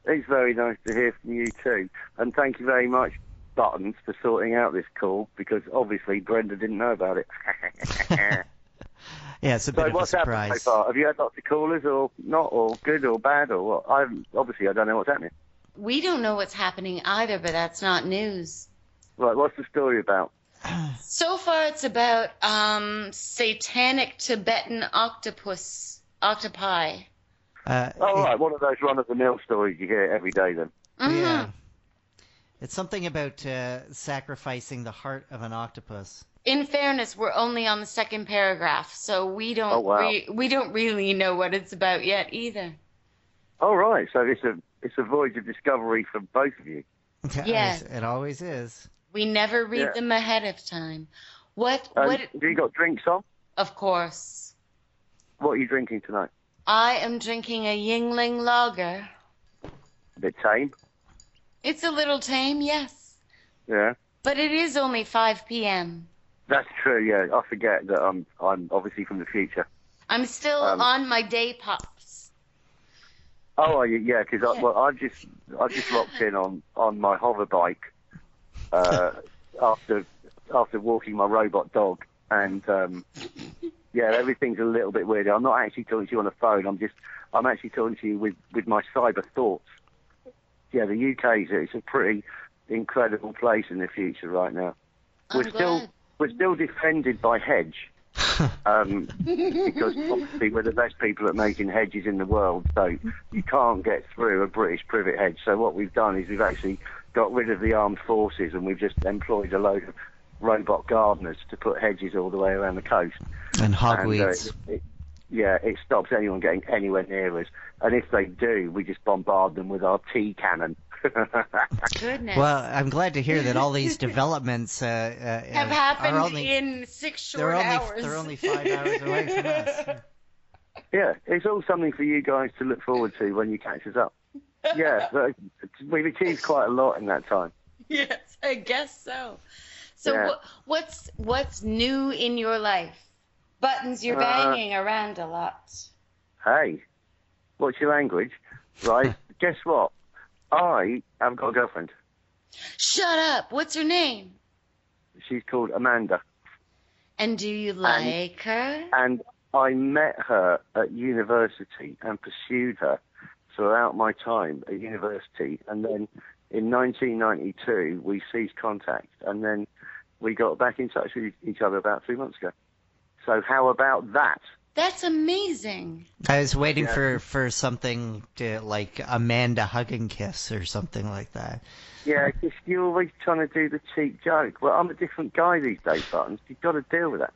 It's very nice to hear from you too, and thank you very much. Buttons for sorting out this call because obviously Brenda didn't know about it. Yeah, it's a So bit of a what's happened so far? Have you had lots of callers, or not, or good, or bad, or what? I'm obviously I don't know what's happening. We don't know what's happening either, but that's not news. Right, what's the story about? So far, it's about um, satanic Tibetan octopus octopi. Uh, Oh, right, one of those run-of-the-mill stories you hear every day. Then Mhm. Yeah. It's something about uh, sacrificing the heart of an octopus. In fairness, we're only on the second paragraph, so we don't Oh, wow. re- we don't really know what it's about yet either. All right, so it's a it's a voyage of discovery for both of you. Yes. It always is. We never read Yeah. them ahead of time. What? Um, what? Have you got drinks on? Of course, What are you drinking tonight? I am drinking a Yuengling lager. A bit tame, It's a little tame, yes, yeah. but it is only 5 p.m. That's true. Yeah, I forget that I'm I'm obviously from the future. I'm still Um, on my day pops. Oh, are you? Yeah, because Yeah. I, well, I just I just locked in on on my hover bike uh, after after walking my robot dog, and um, yeah, everything's a little bit weird. I'm not actually talking to you on the phone. I'm just I'm actually talking to you with with my cyber thoughts. Yeah, the UK is it's a pretty incredible place in the future right now. I'm we're still we're still defended by hedge. um, because obviously we're the best people at making hedges in the world, so you can't get through a British privet hedge. So what we've done is we've actually got rid of the armed forces and we've just employed a load of robot gardeners to put hedges all the way around the coast. And And, uh, hogweeds. it, yeah, it stops anyone getting anywhere near us. And if they do, we just bombard them with our tea cannon. Goodness. well, I'm glad to hear that all these developments uh, uh, have happened are only, in six they're short only hours. they're only five hours away from us. Yeah, it's all something for you guys to look forward to when you catch us up. Yeah, we've achieved quite a lot in that time. yes, I guess so. So Yeah. what, what's what's new in your life? Buttons you're Uh, banging around a lot. Hey, what's your language? Right, guess what? I have got a girlfriend. Shut up. What's her name? She's called Amanda. And do you like her? And I met her at university and pursued her throughout my time at university. And then in 1992, we ceased contact. And then we got back in touch with each other about three months ago. So how about that? That's amazing. I was waiting Yeah. for for something to like Amanda hug and kiss or something like that. Yeah, Yeah, 'cause you're always trying to do the cheap joke. Well, I'm a different guy these days, Buttons. You've got to deal with that.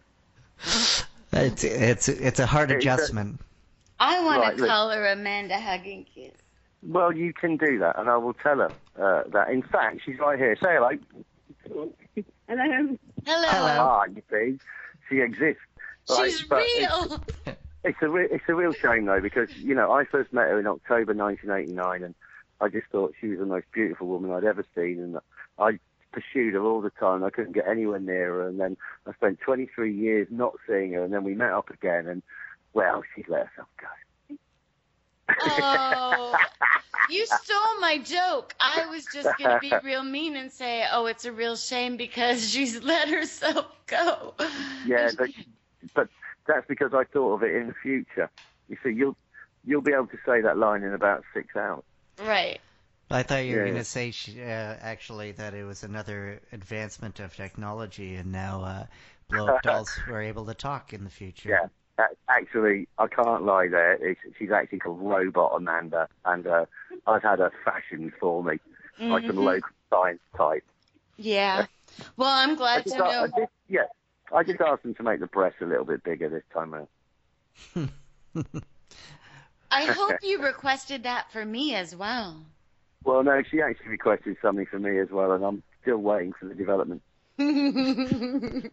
It's it's it's a hard It's adjustment. I want Right, to look. call her Amanda Hugging Kiss. Well, you can do that, and I will tell her uh, that. In fact, she's right here. Say hello. Hello. Hello. Ah, you see, she exists. Right, She's but it's- real. It's a re- it's a real shame though because you know I first met her in October 1989 and I just thought she was the most beautiful woman I'd ever seen and I pursued her all the time. I couldn't get anywhere near her and then I spent 23 years not seeing her and then we met up again and well she let herself go. Oh, You stole my joke. I was just gonna be real mean and say, "Oh, it's a real shame because she's let herself go." Yeah, but, but that's because I thought of it in the future. You see, you'll you'll be able to say that line in about six hours. Right. I thought you were Yeah, going to say sh- uh, actually that it was another advancement of technology, and now uh, blow up dolls were able to talk in the future. Yeah. Actually, I can't lie there. It's, she's actually called Robot Amanda, and uh, I've had her fashioned for me, like Mm-hmm. a local science type. Yeah. Well, I'm glad to I know. just, yeah, I just asked them to make the breasts a little bit bigger this time around. I hope you requested that for me as well. Well, no, she actually requested something for me as well, and I'm still waiting for the development.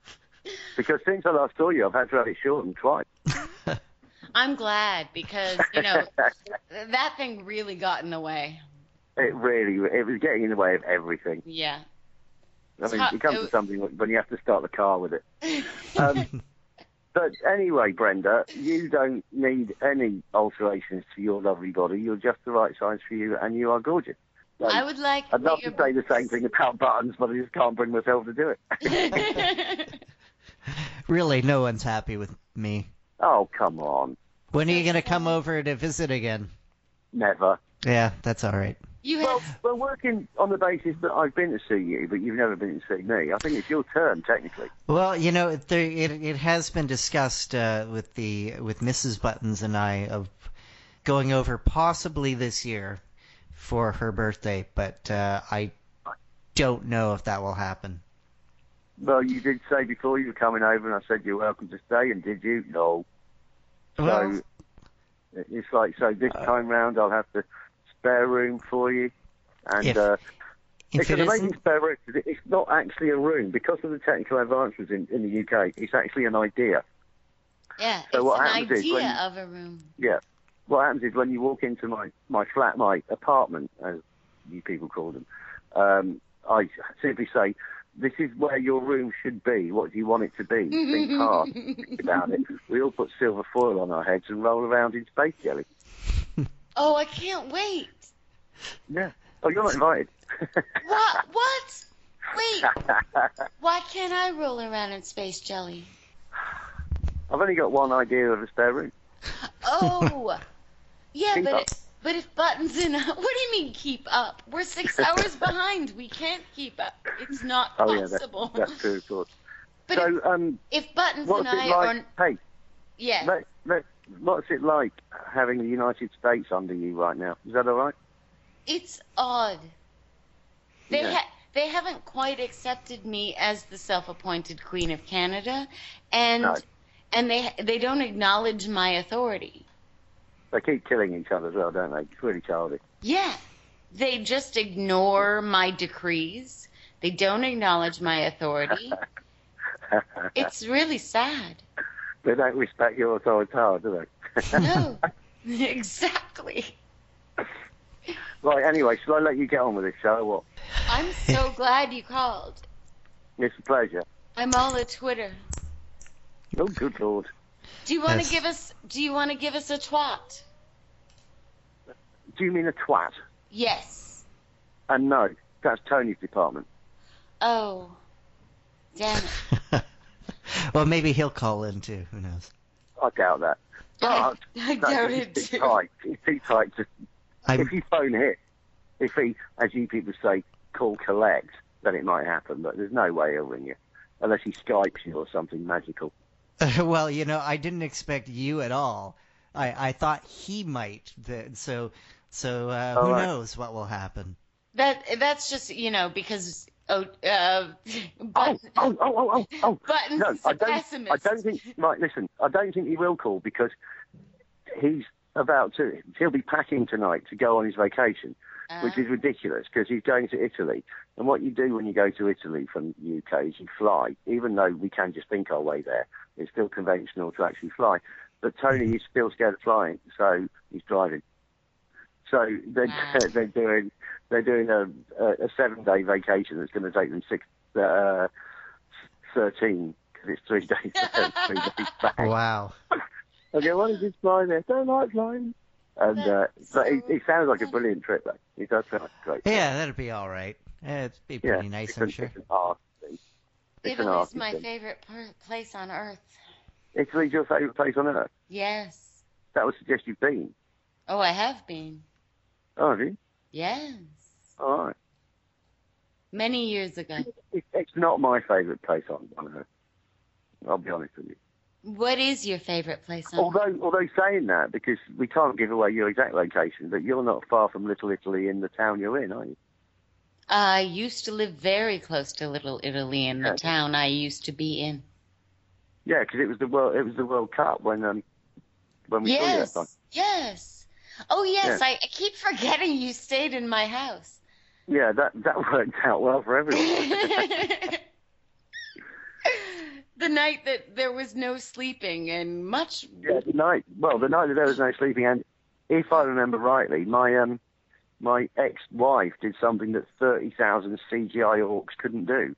Because since I last saw you, I've had to have it shortened twice. I'm glad because you know that thing really got in the way. It really, it was getting in the way of everything. Yeah. I mean, it comes to something when you have to start the car with it. Um, but anyway, Brenda, you don't need any alterations to your lovely body. You're just the right size for you, and you are gorgeous. So, I would like. I'd love to say the same thing about buttons, but I just can't bring myself to do it. Really, no one's happy with me. oh, come on. When are you going to come over to visit again? Never. Yeah, that's all right. You Well, have. we're working on the basis that I've been to see you, but you've never been to see me. I think it's your turn, technically. Well, you know, there, it it has been discussed uh, with the with Mrs. Buttons and I of going over possibly this year for her birthday, but uh, I don't know if that will happen. Well, you did say before you were coming over, and I said you're welcome to stay, and did you? No. Well- so it's like so this time round I'll have the spare room for you, and If- uh, If it's it an amazing isn't, spare room. 'cause It's not actually a room because of the technical advances in, in the UK. It's actually an idea. Yeah. So it's what an happens is idea when- of a room. Yeah. What happens is when you walk into my, my flat, my apartment, as you people call them, um, I simply say, this is where your room should be. What do you want it to be? Think hard about it. We all put silver foil on our heads and roll around in space jelly. Oh, I can't wait. Yeah. Oh, you're not invited. What? What? Wait. Why can't I roll around in space jelly? I've only got one idea of a spare room. Oh. Yeah, Keep but up. it, but if buttons in, what do you mean keep up? We're six hours behind. We can't keep up. It's not Oh, yeah, that's, possible. that's true, of course. But so, um, if buttons and I like? are, Hey, yeah, let, let, what's it like having the United States under you right now? Is that all right? it's odd. They Yeah. ha- they haven't quite accepted me as the self-appointed Queen of Canada, and No. and they they don't acknowledge my authority. They keep killing each other as well, don't they? It's really childish. Yeah. They just ignore my decrees. They don't acknowledge my authority. It's really sad. they don't respect your authority, do they? No. exactly. right, anyway, shall I let you get on with this show or what? I'm so glad you called. It's a pleasure. I'm all at Twitter. Oh, good lord. Do you want to Yes. give us do you want to give us a twat? Do you mean a twat? Yes. And no, that's Tony's department. Oh. Damn it. well, maybe he'll call in too. Who knows? I doubt that. I, But, I no, doubt it too too. tight. It's too tight. To, I'm if you phone him, if he, as you people say, call collect, then it might happen. But there's no way he'll ring you. Unless he Skypes you or something magical. well, you know, I didn't expect you at all. I I thought he might. The- So so uh, who right. knows what will happen? That that's just, you know, because oh uh Oh, but, oh, oh, oh, oh, oh. Buttons No, is I a don't. pessimist. I don't think. Right, listen. I don't think he will call because he's about to. He'll be packing tonight to go on his vacation, which Uh, is ridiculous because he's going to Italy. And what you do when you go to Italy from the UK is you fly. Even though we can just think our way there, it's still conventional to actually fly. But Tony is still scared of flying, so he's driving. So they're Wow. they're doing they're doing a a, a seven day vacation that's going to take them six uh, thirteen because it's three days there, three days back. Wow. Okay, why don't you fly there? Don't like flying. And uh, That's but it, so it sounds like a brilliant trip. Though. It does sound like a great. trip. Yeah, that'd be all right. It'd be yeah. pretty nice, I'm an, sure. It's an art thing. It's Italy's art my thing. favorite per- place on earth. Italy's your favourite place on earth. Yes. That would suggest you've been. Oh, I have been. Oh, have you? Yes. All right. Many years ago. It's not my favourite place on, on earth. I'll be honest with you. What is your favorite place? Although, although saying that, because we can't give away your exact location, but you're not far from Little Italy in the town you're in, are you? I used to live very close to Little Italy in the Yeah. town I used to be in. Yeah, because it was the world. It was the World Cup when um when we saw you Yes. Yes. Oh, yes. Yeah. I, I keep forgetting you stayed in my house. Yeah, that that worked out well for everyone. the night that there was no sleeping and much. yeah, the night. Well, the night that there was no sleeping, and if I remember rightly, my um my ex-wife did something that thirty thousand CGI orcs couldn't do.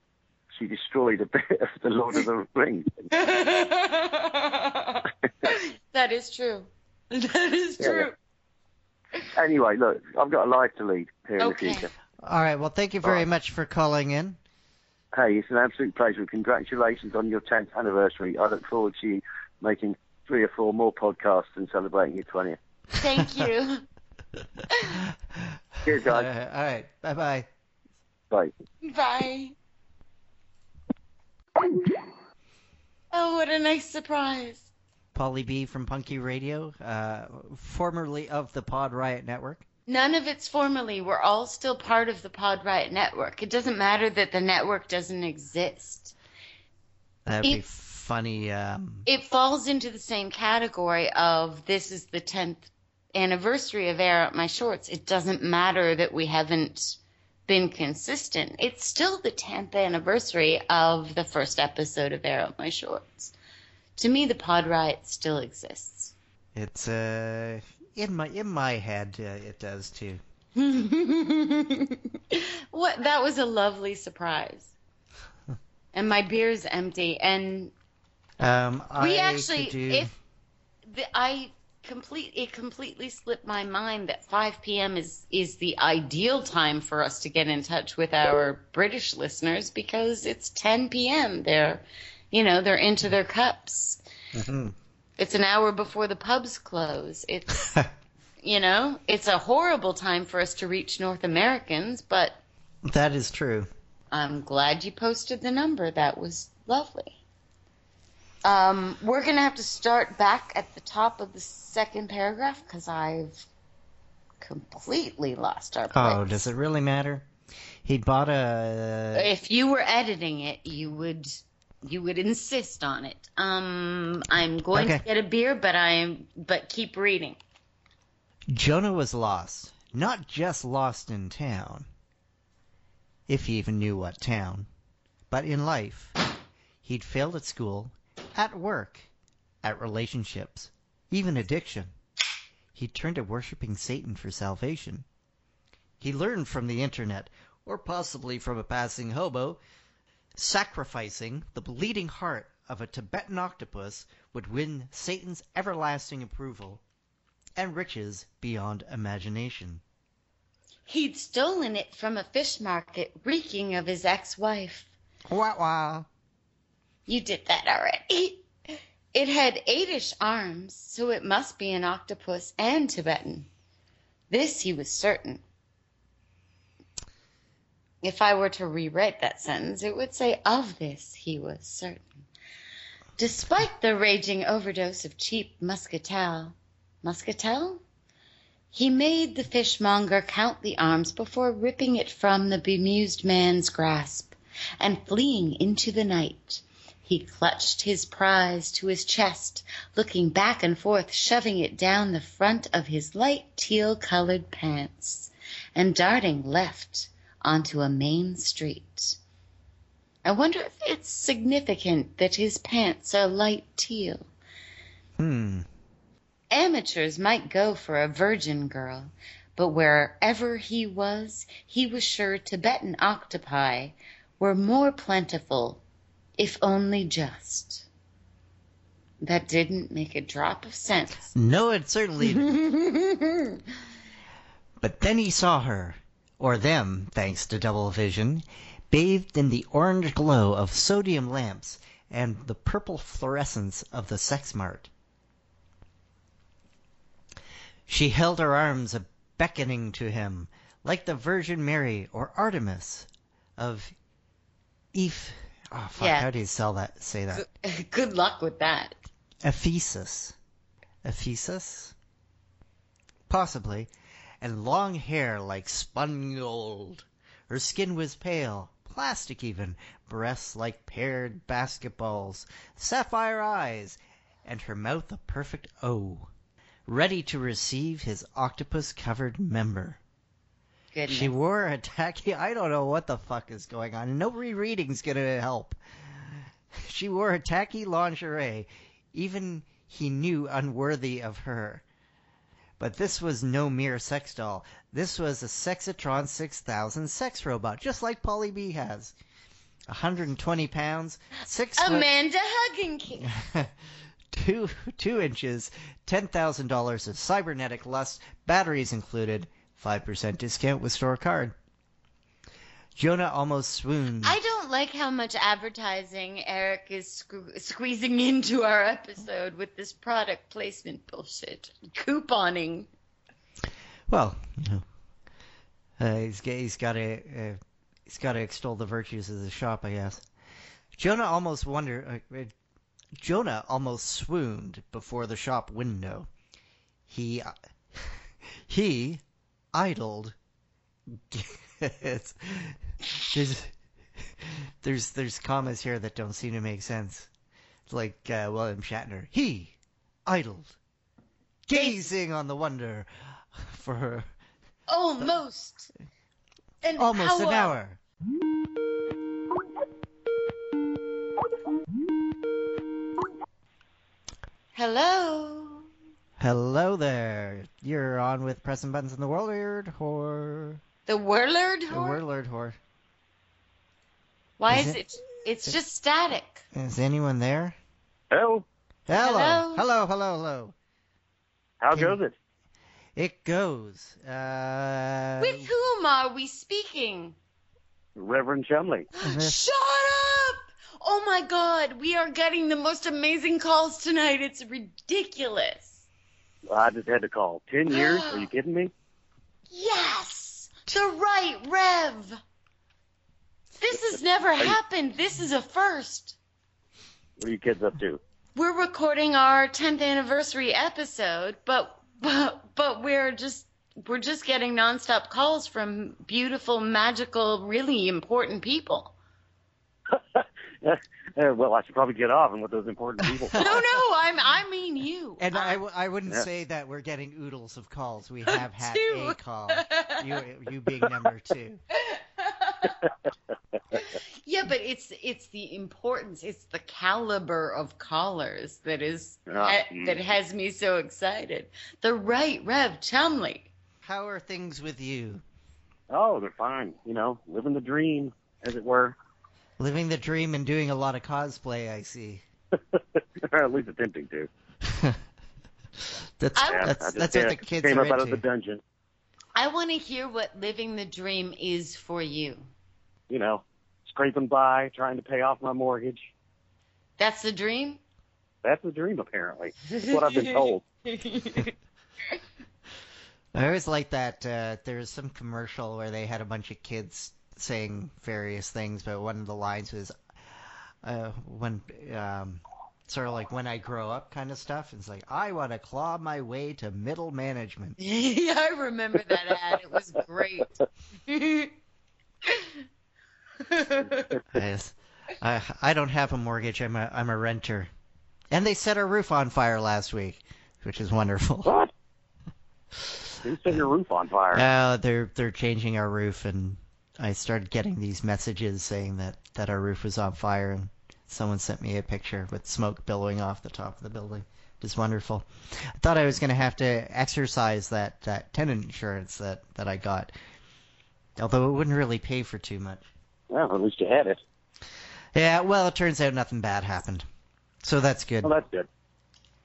She destroyed a bit of the Lord of the Rings. that is true. That is Yeah, true. Anyway, look, I've got a life to lead here in Okay. the future. All right. Well, thank you very All right. much for calling in. Hey, it's an absolute pleasure. Congratulations on your 10th anniversary. I look forward to you making three or four more podcasts and celebrating your 20th. Thank you. Cheers, Uh, guys. all right. Bye bye. Bye. Bye. Oh, what a nice surprise. Polly B from Punky Radio, uh, formerly of the Pod Riot Network. None of it's formally. We're all still part of the Pod Riot network. It doesn't matter that the network doesn't exist. That'd be It- funny. Um, It falls into the same category of this is the 10th anniversary of Air Out My Shorts. It doesn't matter that we haven't been consistent. It's still the 10th anniversary of the first episode of Air Out My Shorts. To me, the Pod Riot still exists. it's uh, in my in my head. Uh, it does too. what? That was a lovely surprise. And my beer's empty. And Um, we actually, do... if the, I complete, it completely slipped my mind that 5 p.m. is is the ideal time for us to get in touch with our British listeners because it's 10 p.m. They're, you know, they're into their cups. Mhm. It's an hour before the pubs close. It's, you know, it's a horrible time for us to reach North Americans, but that is true. I'm glad you posted the number. That was lovely. Um, we're going to have to start back at the top of the second paragraph because I've completely lost our place. Oh, does it really matter? He'd bought a. If you were editing it, you would you would insist on it. Um, I'm going Okay. to get a beer, but I'm but keep reading. Jonah was lost. Not just lost in town. If he even knew what town. But in life. He'd failed at school, at work, at relationships, even addiction. He turned to worshiping Satan for salvation. He learned from the internet, or possibly from a passing hobo, sacrificing the bleeding heart of a Tibetan octopus would win Satan's everlasting approval and riches beyond imagination. He'd stolen it from a fish market, reeking of his ex-wife. Wah wah. You did that already. It had eightish arms, so it must be an octopus and Tibetan. This he was certain. If I were to rewrite that sentence, it would say, Of this he was certain. Despite the raging overdose of cheap muscatel, muscatel? He made the fishmonger count the arms before ripping it from the bemused man's grasp and fleeing into the night. He clutched his prize to his chest, looking back and forth, shoving it down the front of his light teal colored pants, and darting left onto a main street. I wonder if it's significant that his pants are light teal. Hmm. Amateurs might go for a virgin girl, but wherever he was, he was sure Tibetan octopi were more plentiful, if only just. That didn't make a drop of sense. No, it certainly didn't. But then he saw her, or them, thanks to double vision, bathed in the orange glow of sodium lamps and the purple fluorescence of the sex mart. She held her arms a beckoning to him, like the Virgin Mary or Artemis of Eph. Ah, oh fuck! Yeah. How do you sell that? Say that? Good luck with that. Ephesus. Ephesus? Possibly. And long hair like spun gold. Her skin was pale, plastic even, breasts like paired basketballs, sapphire eyes, and her mouth a perfect O, ready to receive his octopus covered member. Goodness. She wore a tacky. I don't know what the fuck is going on. No rereading's gonna help. She wore a tacky lingerie, even he knew unworthy of her. But this was no mere sex doll. This was a Sexatron 6000 sex robot, just like Polly B has. 120 pounds, six Amanda hugging kiss. two two inches, ten thousand dollars of cybernetic lust, batteries included, five percent discount with store card. Jonah almost swooned. I don't like how much advertising Eric is sque- squeezing into our episode with this product placement bullshit. Couponing. Well, you know, uh, he's he's got to uh, he's got to extol the virtues of the shop, I guess. Jonah almost wonder. Uh, uh, Jonah almost swooned before the shop window. He uh, he idled. there's there's commas here that don't seem to make sense. It's like uh, William Shatner. He idled, gazing on the wonder for Almost. An almost hour. an hour. Hello. Hello there. You're on with pressing buttons in the world or The Whirlard the horn? world or Why Is is it- it? It's just static. is anyone there? Hello. Hello. Hello. Hello, hello, hello. How Can- goes it? It goes. Uh With whom are we speaking? Reverend Chumley. Shut up! Oh my god, we are getting the most amazing calls tonight. It's ridiculous. I just had to call. Ten years? Are you kidding me? Yes! The right Rev! This has never happened. This is a first. What are you kids up to? We're recording our 10th anniversary episode, but but but we're just we're just getting nonstop calls from beautiful, magical, really important people. Well, I should probably get off and let those important people. No, no, I'm I mean you. and I, I wouldn't Yeah. say that we're getting oodles of calls. We have had a call. You, you being number two. Yeah, but it's it's the importance, it's the caliber of callers that is Ah, ha- mm. that has me so excited. The right Rev Chumley. How are things with you? oh, they're fine. You know, living the dream, as it were. Living the dream and doing a lot of cosplay, I see. or at least attempting to. That's Yeah, that's that's what the kids came are up out of the dungeon. I want to hear what living the dream is for you. You know, scraping by, trying to pay off my mortgage. That's the dream? That's the dream, apparently. That's what I've been told. I always like that. Uh, there was some commercial where they had a bunch of kids saying various things, but one of the lines was, uh, "When um, sort of like when I grow up, kind of stuff." It's like I want to claw my way to middle management. yeah, I remember that ad. It was great. Yes. I I don't have a mortgage. I'm a I'm a renter, and they set our roof on fire last week, which is wonderful. What? Who set your roof on fire? Uh, they're they're changing our roof, and I started getting these messages saying that that our roof was on fire, and someone sent me a picture with smoke billowing off the top of the building. It was wonderful. I thought I was going to have to exercise that that tenant insurance that that I got, although it wouldn't really pay for too much. Well, at least you had it. Yeah, well, it turns out nothing bad happened, so that's good. Well, that's good.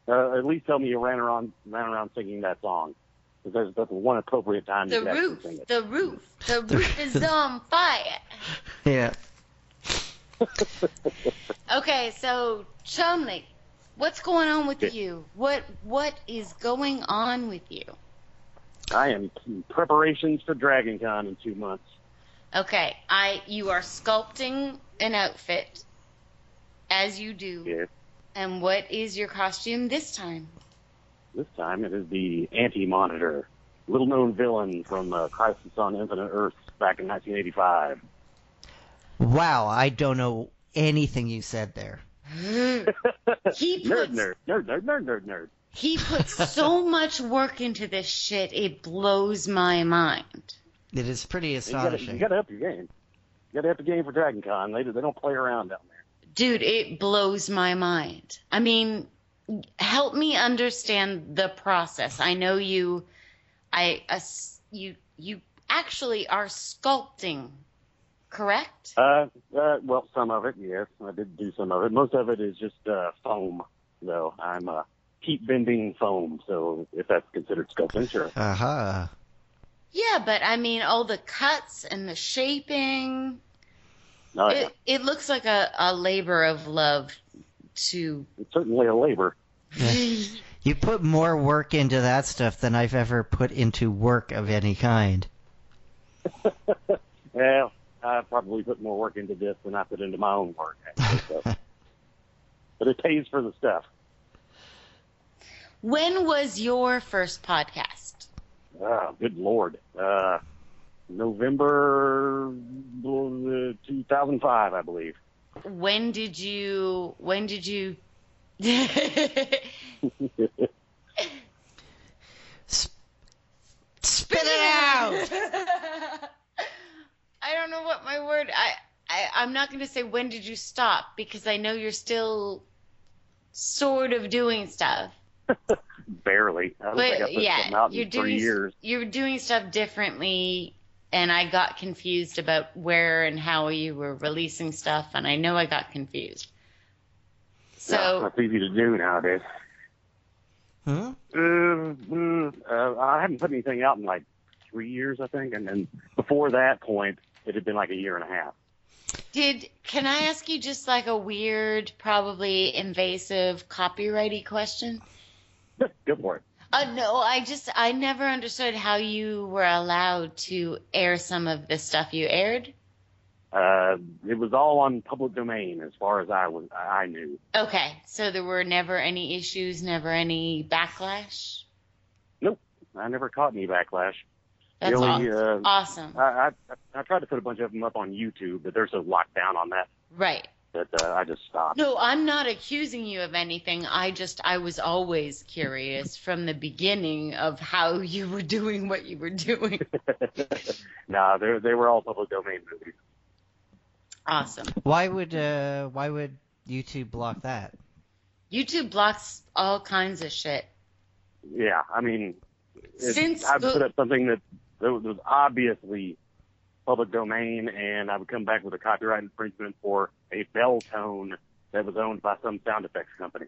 Uh, at least tell me you ran around ran around singing that song. 'Cause That's, that's one appropriate time The you could actually roof, sing it. the roof, the roof is on fire. Yeah. Okay, so Chumley, what's going on with you? What what is going on with you? I am in preparations for Dragon Con in two months. Okay, I you are sculpting an outfit as you do. Yeah. And what is your costume this time? This time it is the Anti-Monitor, little known villain from uh, Crisis on Infinite Earths back in 1985. Wow, I don't know anything you said there. He Nerd, puts nerd, nerd, nerd, nerd, nerd, nerd. he puts so much work into this shit. It blows my mind. It is pretty You gotta, astonishing. you gotta up your game. You gotta up your game for Dragon Con. They, they don't play around down there. Dude, it blows my mind. I mean, help me understand the process. I know you I us you you actually are sculpting, correct? Uh, uh, well, some of it, yes. I did do some of it. Most of it is just uh, foam, though. I'm uh, keep bending foam, so if that's considered sculpting, sure. Uh-huh. Yeah, but I mean all the cuts and the shaping. Oh, yeah. It it looks like a, a labor of love to It's certainly a labor. You put more work into that stuff than I've ever put into work of any kind. Well, I probably put more work into this than I put into my own work, actually. So. but it pays for the stuff. When was your first podcast? Oh, good lord. Uh, November uh, 2005, I believe. When did you when did you Spit it out! I don't know what my word I, I I'm not going to say when did you stop because I know you're still sort of doing stuff. Barely. I don't think I But put something yeah, out you're in three doing years. you're doing stuff differently and I got confused about where and how you were releasing stuff and I know I got confused. Yeah, So that's easy to do nowadays. Hmm? Uh, uh, I haven't put anything out in like three years, I think, and then before that point, it had been like a year and a half. Did can I ask you just like a weird, probably invasive, copyrighty question? Go for it. Uh, no, I just I never understood how you were allowed to air some of the stuff you aired. Uh, it was all on public domain as far as I was. I knew. Okay, so there were never any issues, never any backlash. Nope, I never caught any backlash. That's Really, awesome. uh, awesome. I, I I tried to put a bunch of them up on YouTube, but there's a lockdown on that right. that uh, I just stopped. No, I'm not accusing you of anything. I just I was always curious from the beginning of how you were doing what you were doing. nah, they they were all public domain movies. Awesome. Why would uh why would YouTube block that? YouTube blocks all kinds of shit. Yeah, I mean, Since I the- put up something that, that was obviously public domain, and I would come back with a copyright infringement for a bell tone that was owned by some sound effects company.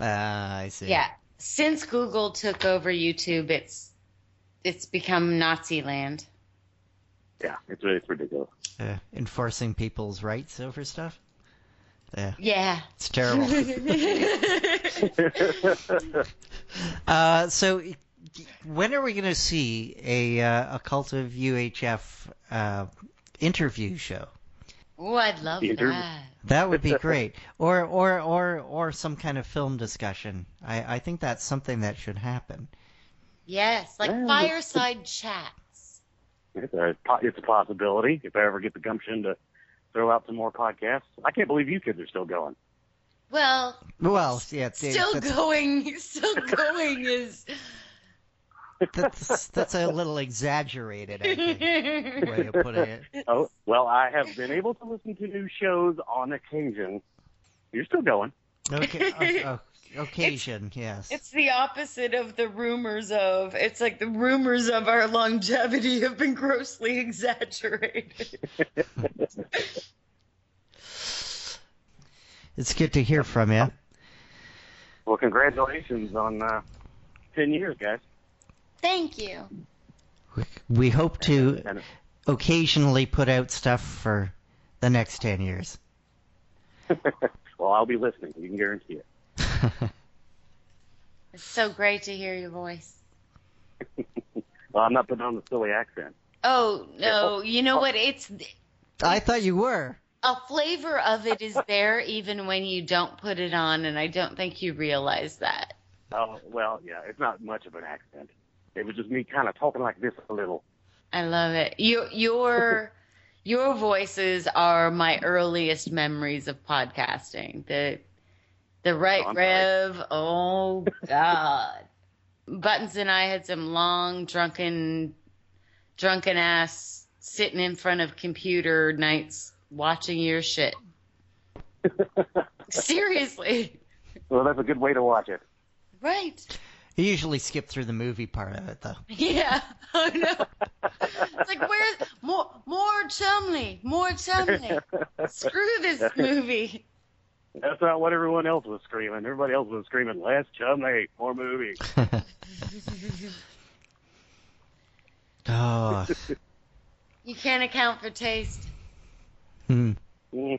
Ah, I see. Yeah. Since Google took over YouTube, it's it's become Nazi land. Yeah, it's it's ridiculous. Uh, enforcing people's rights over stuff. Yeah, Yeah. it's terrible. uh, so, when are we going to see a uh, a cult of UHF uh, interview show? oh, I'd love The that. That would be great. Or or or or some kind of film discussion. I I think that's something that should happen. Yes, like Yeah, fireside chats. It's a it's a possibility if I ever get the gumption to throw out some more podcasts. I can't believe you kids are still going. Well, Well, yeah, it's- still that's, going, still going is. That's that's a little exaggerated. I think way of putting it. Oh well, I have been able to listen to new shows on occasion. You're still going. Okay, o- o- occasion, yes. It's the opposite of the rumors of. It's like the rumors of our longevity have been grossly exaggerated. It's good to hear from you. Well, congratulations on uh, ten years, guys. Thank you. We hope to And occasionally put out stuff for the next 10 years. well, I'll be listening. You can guarantee it. It's so great to hear your voice. Well, I'm not putting on the silly accent. Oh no, you know what? It's I thought you were. a flavor of it is there even when you don't put it on, and I don't think you realize that. Oh, well, yeah, it's not much of an accent. It was just me kind of talking like this a little. I love it. Your your your voices are my earliest memories of podcasting. The the oh, right Oh, rev. Oh God. Buttons and I had some long drunken drunken ass sitting in front of computer nights watching your shit. Seriously. Well, that's a good way to watch it. Right. You usually skip through the movie part of it, though. Yeah, I know. It's like where's more more Chumley, more Chumley. Screw this movie. That's not what everyone else was screaming. Everybody else was screaming, less chummy, more movie. oh. You can't account for taste. Hmm. Mm.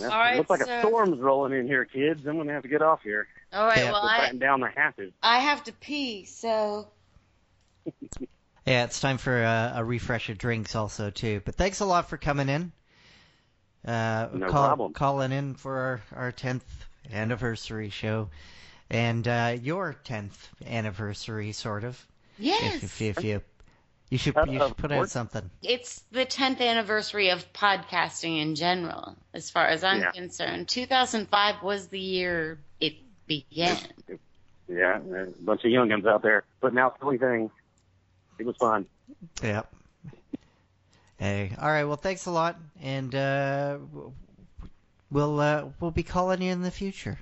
All right, looks like so- a storm's rolling in here, kids. I'm gonna have to get off here. All right, Yeah, well to I batten down the hatches. I have to pee, so Yeah, it's time for a, a refresh of drinks also too. But thanks a lot for coming in. Uh, No call, problem. Calling in for our, our 10th anniversary show. And uh, your 10th anniversary, sort of. yes, If, if, if you you should Uh, you should put out something. it's the 10th anniversary of podcasting in general, as far as I'm Yeah. concerned. 2005 was the year it began. Yeah, a bunch of youngins out there putting out silly things. It was fun. Yep. Hey, all right. Well, thanks a lot, and uh, we'll uh, we'll be calling you in the future.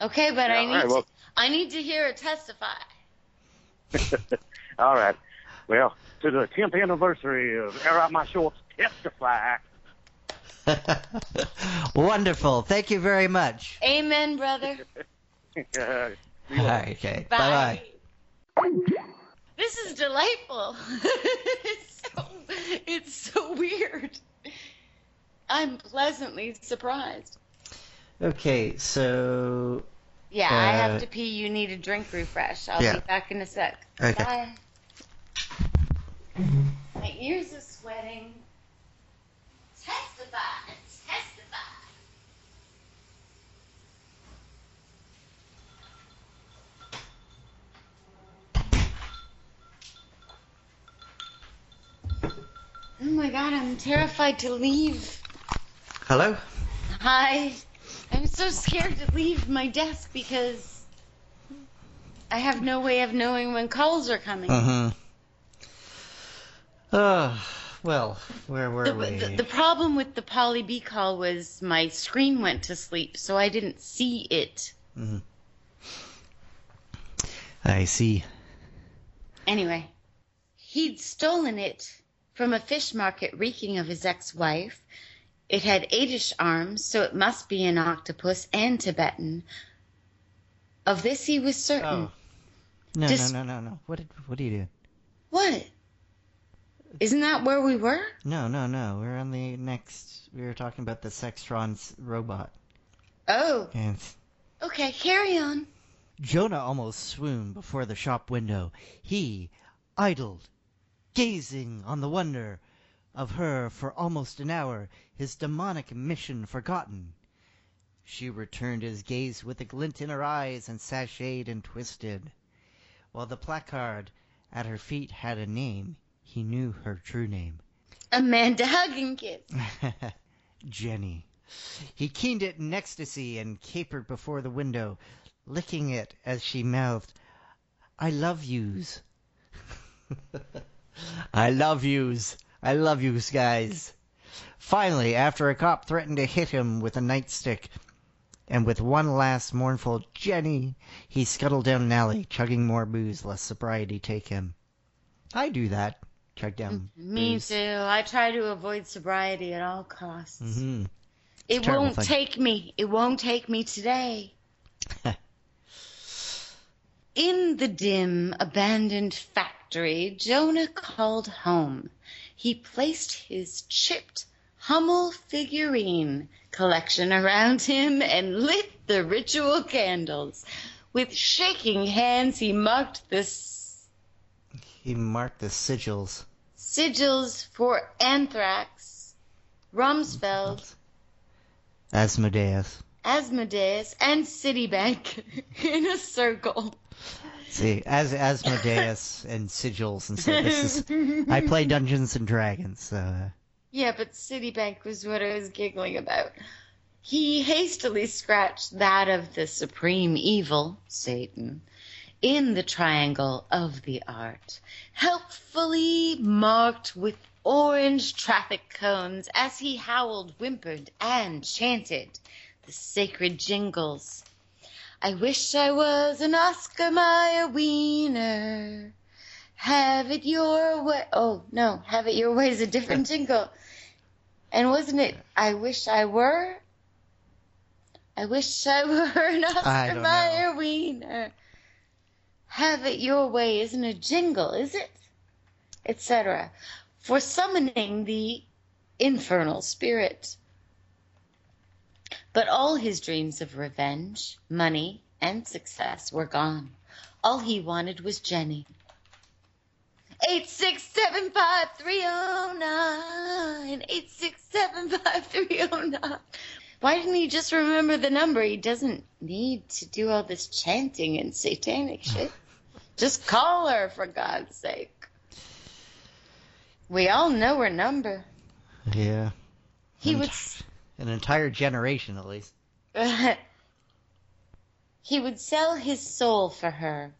Okay, but Yeah, I need right, to, I need to hear it testify. All right. Well, to the 10th anniversary of Air Out My Shorts Testify. Wonderful. Thank you very much. Amen, brother. Uh, see you All later. right, okay. Bye bye. This is delightful. it's, so, it's so weird. I'm pleasantly surprised. Okay, so Yeah, I Uh, have to pee. You need a drink refresh. I'll yeah. be back in a sec. Okay. Bye. My ears are sweating. Testify. Testify. Oh my god, I'm terrified to leave. hello. Hi. I'm so scared to leave my desk because I have no way of knowing when calls are coming. Mm-hmm. Oh, well, where were The, we? the, the problem with the Paulie B call was my screen went to sleep, so I didn't see it. Mm-hmm. I see. Anyway, he'd stolen it from a fish market reeking of his ex wife. It had eightish arms, so it must be an octopus and Tibetan. Of this he was certain. Oh. No, Just- no, no, no, no. What did what are you doing? What? Isn't that where we were? No, no, no. We're on the next. We were talking about the Sextron's robot. Oh, And okay, carry on. Jonah almost swooned before the shop window. He idled, gazing on the wonder of her for almost an hour, his demonic mission forgotten. She returned his gaze with a glint in her eyes and sashayed and twisted. While the placard at her feet had a name, he knew her true name. Amanda Hugginkins. Jenny. He keened it in ecstasy and capered before the window, licking it as she mouthed, I love yous. I love yous. I love yous, guys. Finally, after a cop threatened to hit him with a nightstick, and with one last mournful Jenny, he scuttled down an alley, chugging more booze lest sobriety take him. I do that. Chug down Me booze. too. I try to avoid sobriety at all costs. hmm It won't thing. take me. It won't take me today. In the dim, abandoned factory, Jonah called home. He placed his chipped Hummel figurine collection around him and lit the ritual candles. With shaking hands, he marked the s- He marked the sigils. sigils for Anthrax, Rumsfeld, Asmodeus. Asmodeus, and Citibank in a circle. See, as Asmodeus and sigils and so this is. I play Dungeons and Dragons, so. Uh, Yeah, but Citibank was what I was giggling about. He hastily scratched that of the supreme evil, Satan, in the triangle of the art, helpfully marked with orange traffic cones as he howled, whimpered, and chanted the sacred jingles. I wish I was an Oscar Mayer wiener. Have it your way. Oh, no, have it your way is a different jingle. And wasn't it, I wish I were? I wish I were an Oscar Mayer wiener. Have it your way isn't a jingle, is it? Etc. For summoning the infernal spirit. But all his dreams of revenge, money, and success were gone. All he wanted was Jenny. Eight six seven five three oh nine. Eight six seven five three oh nine. Why didn't he just remember the number? He doesn't need to do all this chanting and satanic shit. Just call her, for God's sake. We all know her number. yeah. He An would An entire generation, at least. he would sell his soul for her.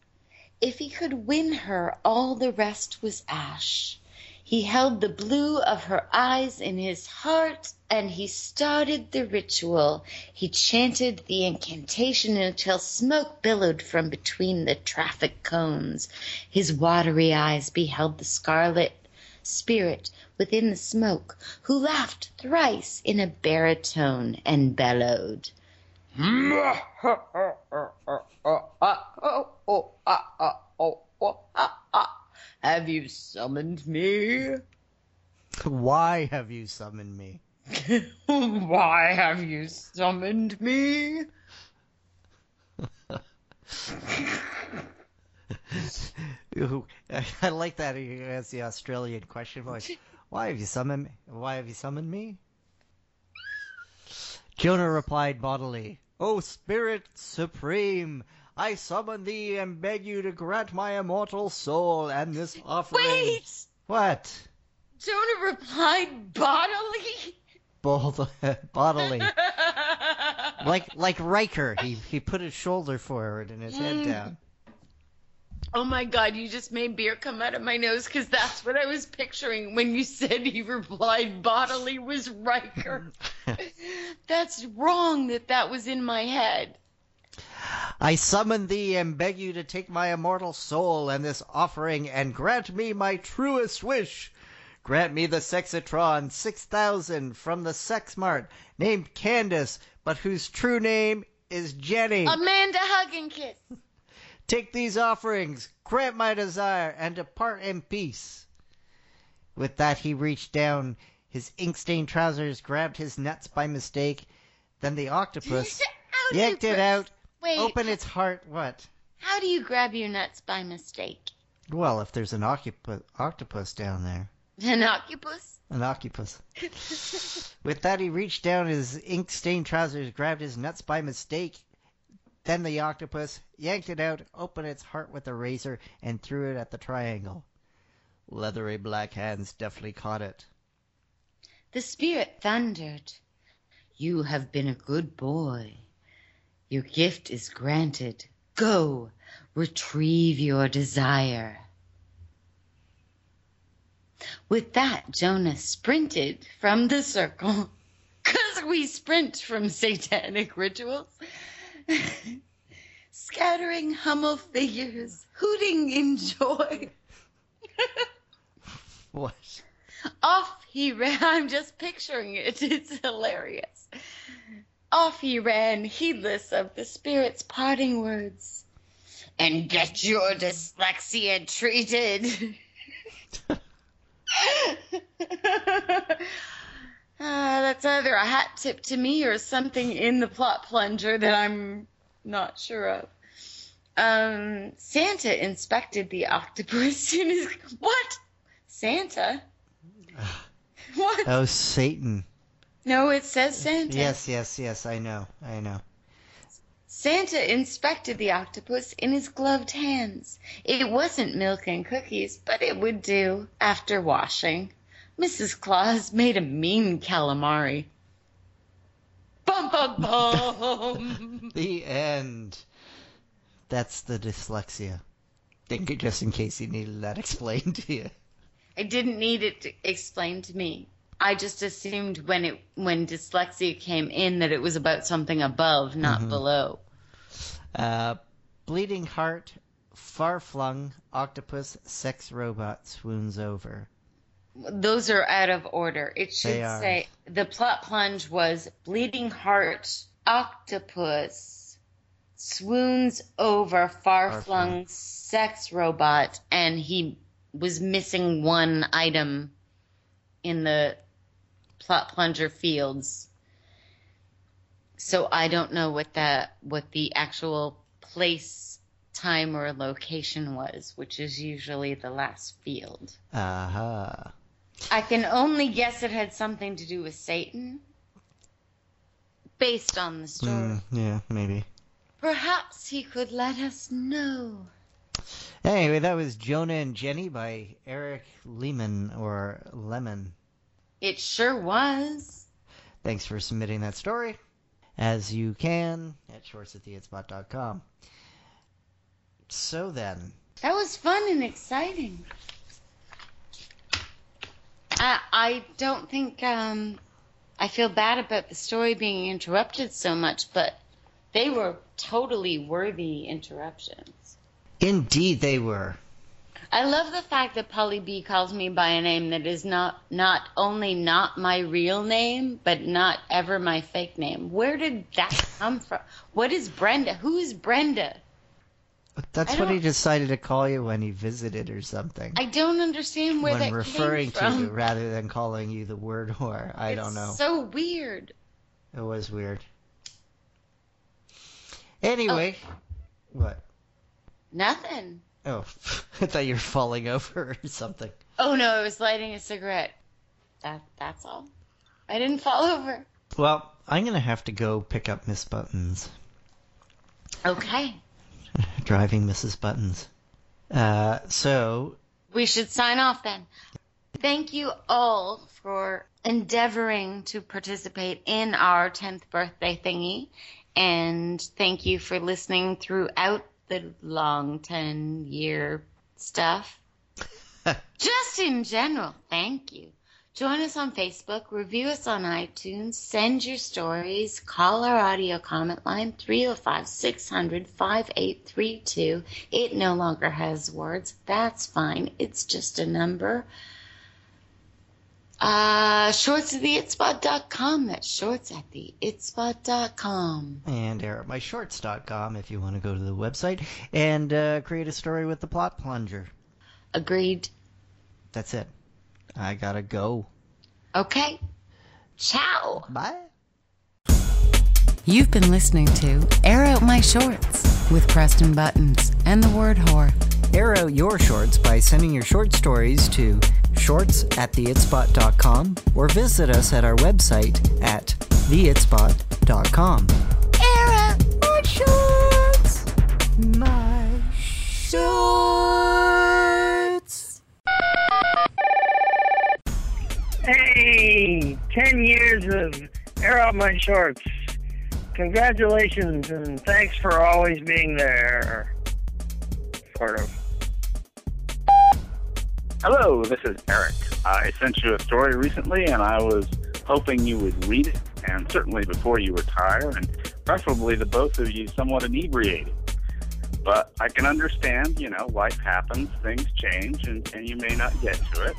If he could win her, all the rest was ash. He held the blue of her eyes in his heart and he started the ritual. He chanted the incantation until smoke billowed from between the traffic cones. His watery eyes beheld the scarlet spirit within the smoke, who laughed thrice in a baritone and bellowed. Have you summoned me? Why have you summoned me? Why have you summoned me? I like that he has the Australian question voice. Why have you summoned me? Why have you summoned me? Jonah replied bodily, O Spirit Supreme, I summon thee and beg you to grant my immortal soul and this offering. Wait! What? Jonah replied bodily. Bold, bodily. Like like Riker, he he put his shoulder forward and his head Mm. down. Oh my god, you just made beer come out of my nose because that's what I was picturing when you said he replied bodily was Riker. that's wrong that that was in my head. I summon thee and beg you to take my immortal soul and this offering and grant me my truest wish. Grant me the Sexatron 6000 from the Sex Mart named Candace, but whose true name is Jenny. Amanda Hug and Kiss. Take these offerings, grant my desire, and depart in peace. With that, he reached down his ink stained trousers, grabbed his nuts by mistake. Then the octopus How do you yanked it out, Wait, opened its heart. What? how do you grab your nuts by mistake? Well, if there's an octopus, octopus down there. An octopus? An octopus. With that, he reached down his ink stained trousers, grabbed his nuts by mistake. Then the octopus yanked it out, opened its heart with a razor, and threw it at the triangle. Leathery black hands deftly caught it. The spirit thundered. You have been a good boy. Your gift is granted. Go, retrieve your desire. With that, Jonah sprinted from the circle. Because we sprint from satanic rituals. Scattering Hummel figures, hooting in joy. What? Off he ran. I'm just picturing it. It's hilarious. Off he ran, heedless of the spirit's parting words. And get your dyslexia treated. Ah, that's either a hat tip to me or something in the plot plunger that I'm not sure of. Um, Santa inspected the octopus in his. What? Santa? what? Oh, Satan. No, it says Santa. Yes, yes, yes. I know. I know. Santa inspected the octopus in his gloved hands. It wasn't milk and cookies, but it would do after washing. Mrs. Claus made a mean calamari. Bum bum bum. The end. That's the dyslexia. Think it just in case you needed that explained to you. I didn't need it to explained to me. I just assumed when it when dyslexia came in that it was about something above, not Mhm. below. Uh, bleeding heart, far flung, octopus, sex robot swoons over. Those are out of order. It should say the plot plunge was bleeding heart, octopus, swoons over far flung sex robot, and he was missing one item in the plot plunger fields. So I don't know what the what the actual place, time, or location was, which is usually the last field. Aha. I can only guess it had something to do with Satan. Based on the story. Mm, yeah, maybe. Perhaps he could let us know. Anyway, that was Jonah and Jenny by Eric Lehman or Lemon. It sure was. Thanks for submitting that story. As you can at shorts@theitspot.com. So then, That was fun and exciting. I, I don't think um, I feel bad about the story being interrupted so much, but they were totally worthy interruptions. indeed they were. I love the fact that Paulie B calls me by a name that is not not only not my real name, but not ever my fake name. Where did that come from? What is Brenda? Who is Brenda? That's what he decided to call you when he visited or something. I don't understand where when that referring came from. to you rather than calling you the word whore. I don't know. It's so weird. It was weird. Anyway, oh. what? Nothing. Oh, I thought you were falling over or something. Oh no, I was lighting a cigarette. That that's all. I didn't fall over. Well, I'm gonna have to go pick up Miss Buttons. Okay. Driving Mrs. Buttons. Uh, so We should sign off then. Thank you all for endeavoring to participate in our 10th birthday thingy. And thank you for listening throughout the long 10 year stuff. Just in general, thank you. Join us on Facebook, review us on iTunes, send your stories, call our audio comment line 305 600 5832. It no longer has words. That's fine. It's just a number. Uh, shorts at the itspot.com. That's shorts at the itspot.com. and airupmyshorts.com if you want to go to the website and uh, create a story with the plot plunger. Agreed. That's it. I gotta go. Okay. Ciao. Bye. You've been listening to Air Out My Shorts with Preston Buttons and the word whore. Air out your shorts by sending your short stories to shorts at theitspot.com or visit us at our website at theitspot.com. Air out my shorts. My 10 years of Air Out My Shorts. Congratulations and thanks for always being there. Sort of. Hello, this is Eric. I sent you a story recently, and I was hoping you would read it, and certainly before you retire, and preferably the both of you somewhat inebriated. But I can understand, you know, life happens, things change, and, and you may not get to it,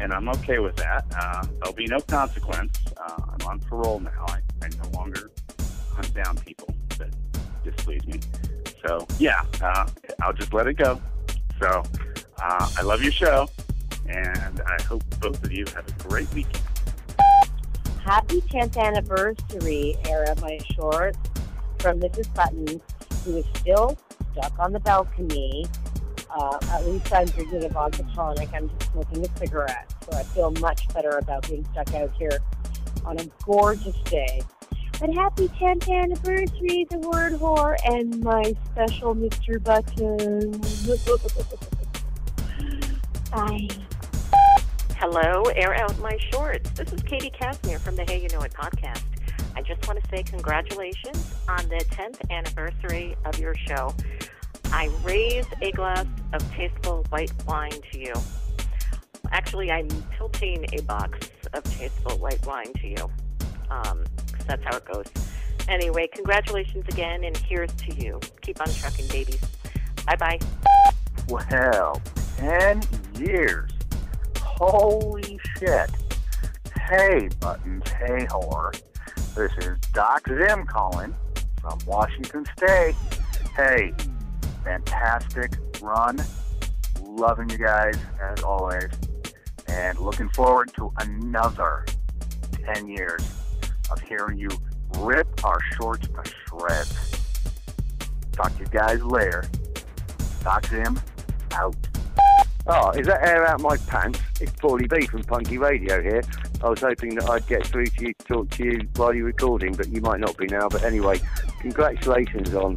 and I'm okay with that. Uh, there'll be no consequence. Uh, I'm on parole now. I, I no longer hunt down people that displease me. So yeah, uh, I'll just let it go. So uh, I love your show, and I hope both of you have a great weekend. Happy 10th anniversary, Out My Shorts, from Mrs. Button, who is still stuck on the balcony. Uh, at least I'm drinking a vodka tonic. I'm just smoking a cigarette, so I feel much better about being stuck out here on a gorgeous day. But happy 10th anniversary, the word whore, and my special Mr. Button. Bye. Hello, air out my shorts. This is Katie Casimir from the Hey You Know It podcast. I just want to say congratulations on the 10th anniversary of your show. I raise a glass of tasteful white wine to you. Actually, I'm tilting a box of tasteful white wine to you. Um, that's how it goes. Anyway, congratulations again, and here's to you. Keep on trucking, babies. Bye bye. Well, 10 years. Holy shit. Hey, Buttons. Hey, whore. This is Doc Zim calling from Washington State. Hey, fantastic run. Loving you guys as always. And looking forward to another 10 years of hearing you rip our shorts to shreds. Talk to you guys later. Doc Zim out. Oh, is that air out my pants? It's Paulie B from Punky Radio here. I was hoping that I'd get through to you talk to you while you're recording, but you might not be now. But anyway, congratulations on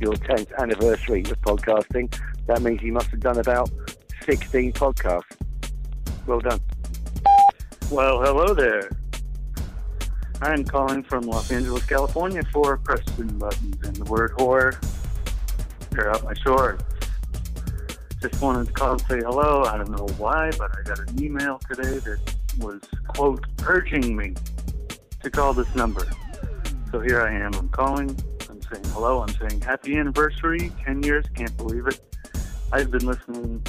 your 10th anniversary of podcasting. That means you must have done about 16 podcasts. Well done. Well, hello there. I'm calling from Los Angeles, California for Preston Buttons and the word whore. They're out my shorts. Just wanted to call and say hello. I don't know why, but I got an email today that was, quote, urging me to call this number. So here I am. I'm calling. Saying hello. I'm saying happy anniversary. 10 years. Can't believe it. I've been listening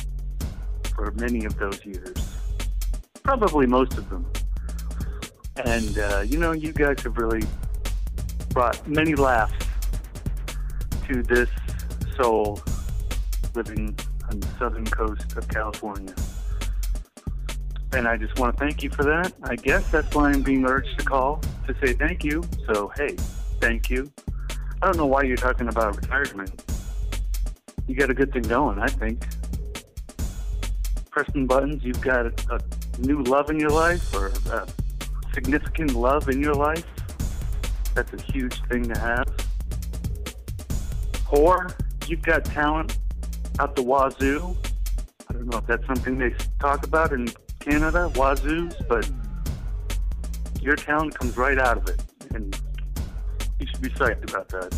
for many of those years. Probably most of them. And, uh, you know, you guys have really brought many laughs to this soul living on the southern coast of California. And I just want to thank you for that. I guess that's why I'm being urged to call to say thank you. So, hey, thank you. I don't know why you're talking about retirement. You got a good thing going, I think. Preston Buttons, you've got a, a new love in your life or a significant love in your life. That's a huge thing to have. Or you've got talent out the wazoo. I don't know if that's something they talk about in Canada, wazoos, but your talent comes right out of it, and you should be psyched about that.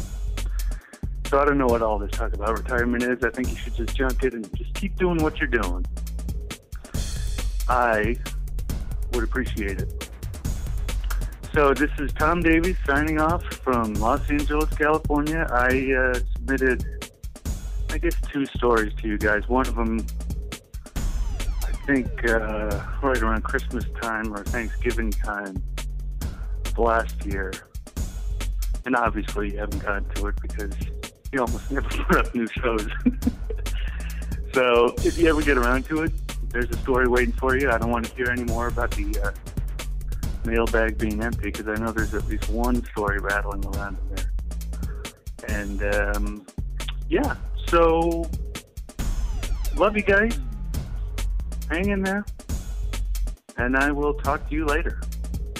So I don't know what all this talk about retirement is. I think you should just junk it and just keep doing what you're doing. I would appreciate it. So this is Tom Davies signing off from Los Angeles, California. I uh, submitted, I guess, two stories to you guys. One of them, I think, uh, right around Christmas time or Thanksgiving time of last year. And obviously, you haven't gotten to it because you almost never put up new shows. so if you ever get around to it, there's a story waiting for you. I don't want to hear any more about the uh, mailbag being empty because I know there's at least one story rattling around in there. And um, yeah, so love you guys. Hang in there. And I will talk to you later.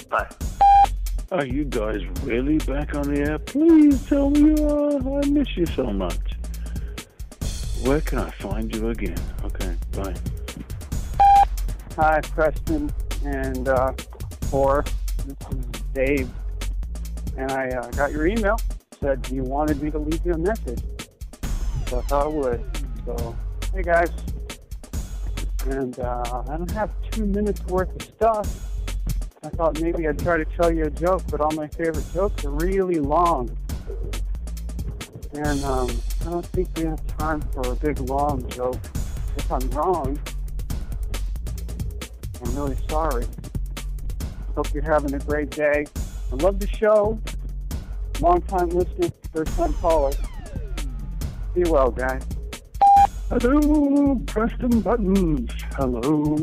Bye. Are you guys really back on the air? Please tell me you are. I miss you so much. Where can I find you again? Okay, bye. Hi, Preston and uh, Thor. This is Dave. And I uh, got your email. Said you wanted me to leave you a message. So I thought I would. So, hey guys. And uh, I don't have two minutes worth of stuff. I thought maybe I'd try to tell you a joke, but all my favorite jokes are really long. And um, I don't think we have time for a big long joke. If I'm wrong, I'm really sorry. Hope you're having a great day. I love the show. long time listener, first time caller. Be well, guys. Hello, Preston Buttons. Hello,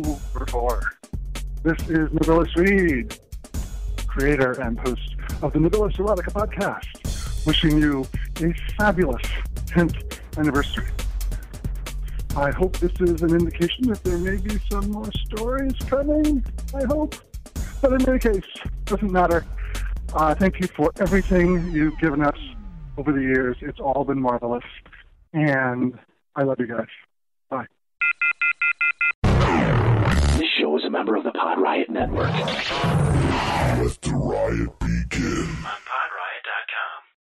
Four. This is Nobilis Reed, creator and host of the Nobilis Erotica podcast, wishing you a fabulous 10th anniversary. I hope this is an indication that there may be some more stories coming. I hope. But in any case, doesn't matter. Uh, thank you for everything you've given us over the years. It's all been marvelous. And I love you guys. Bye. This show is a member of the Pod Riot Network. Let the riot begin.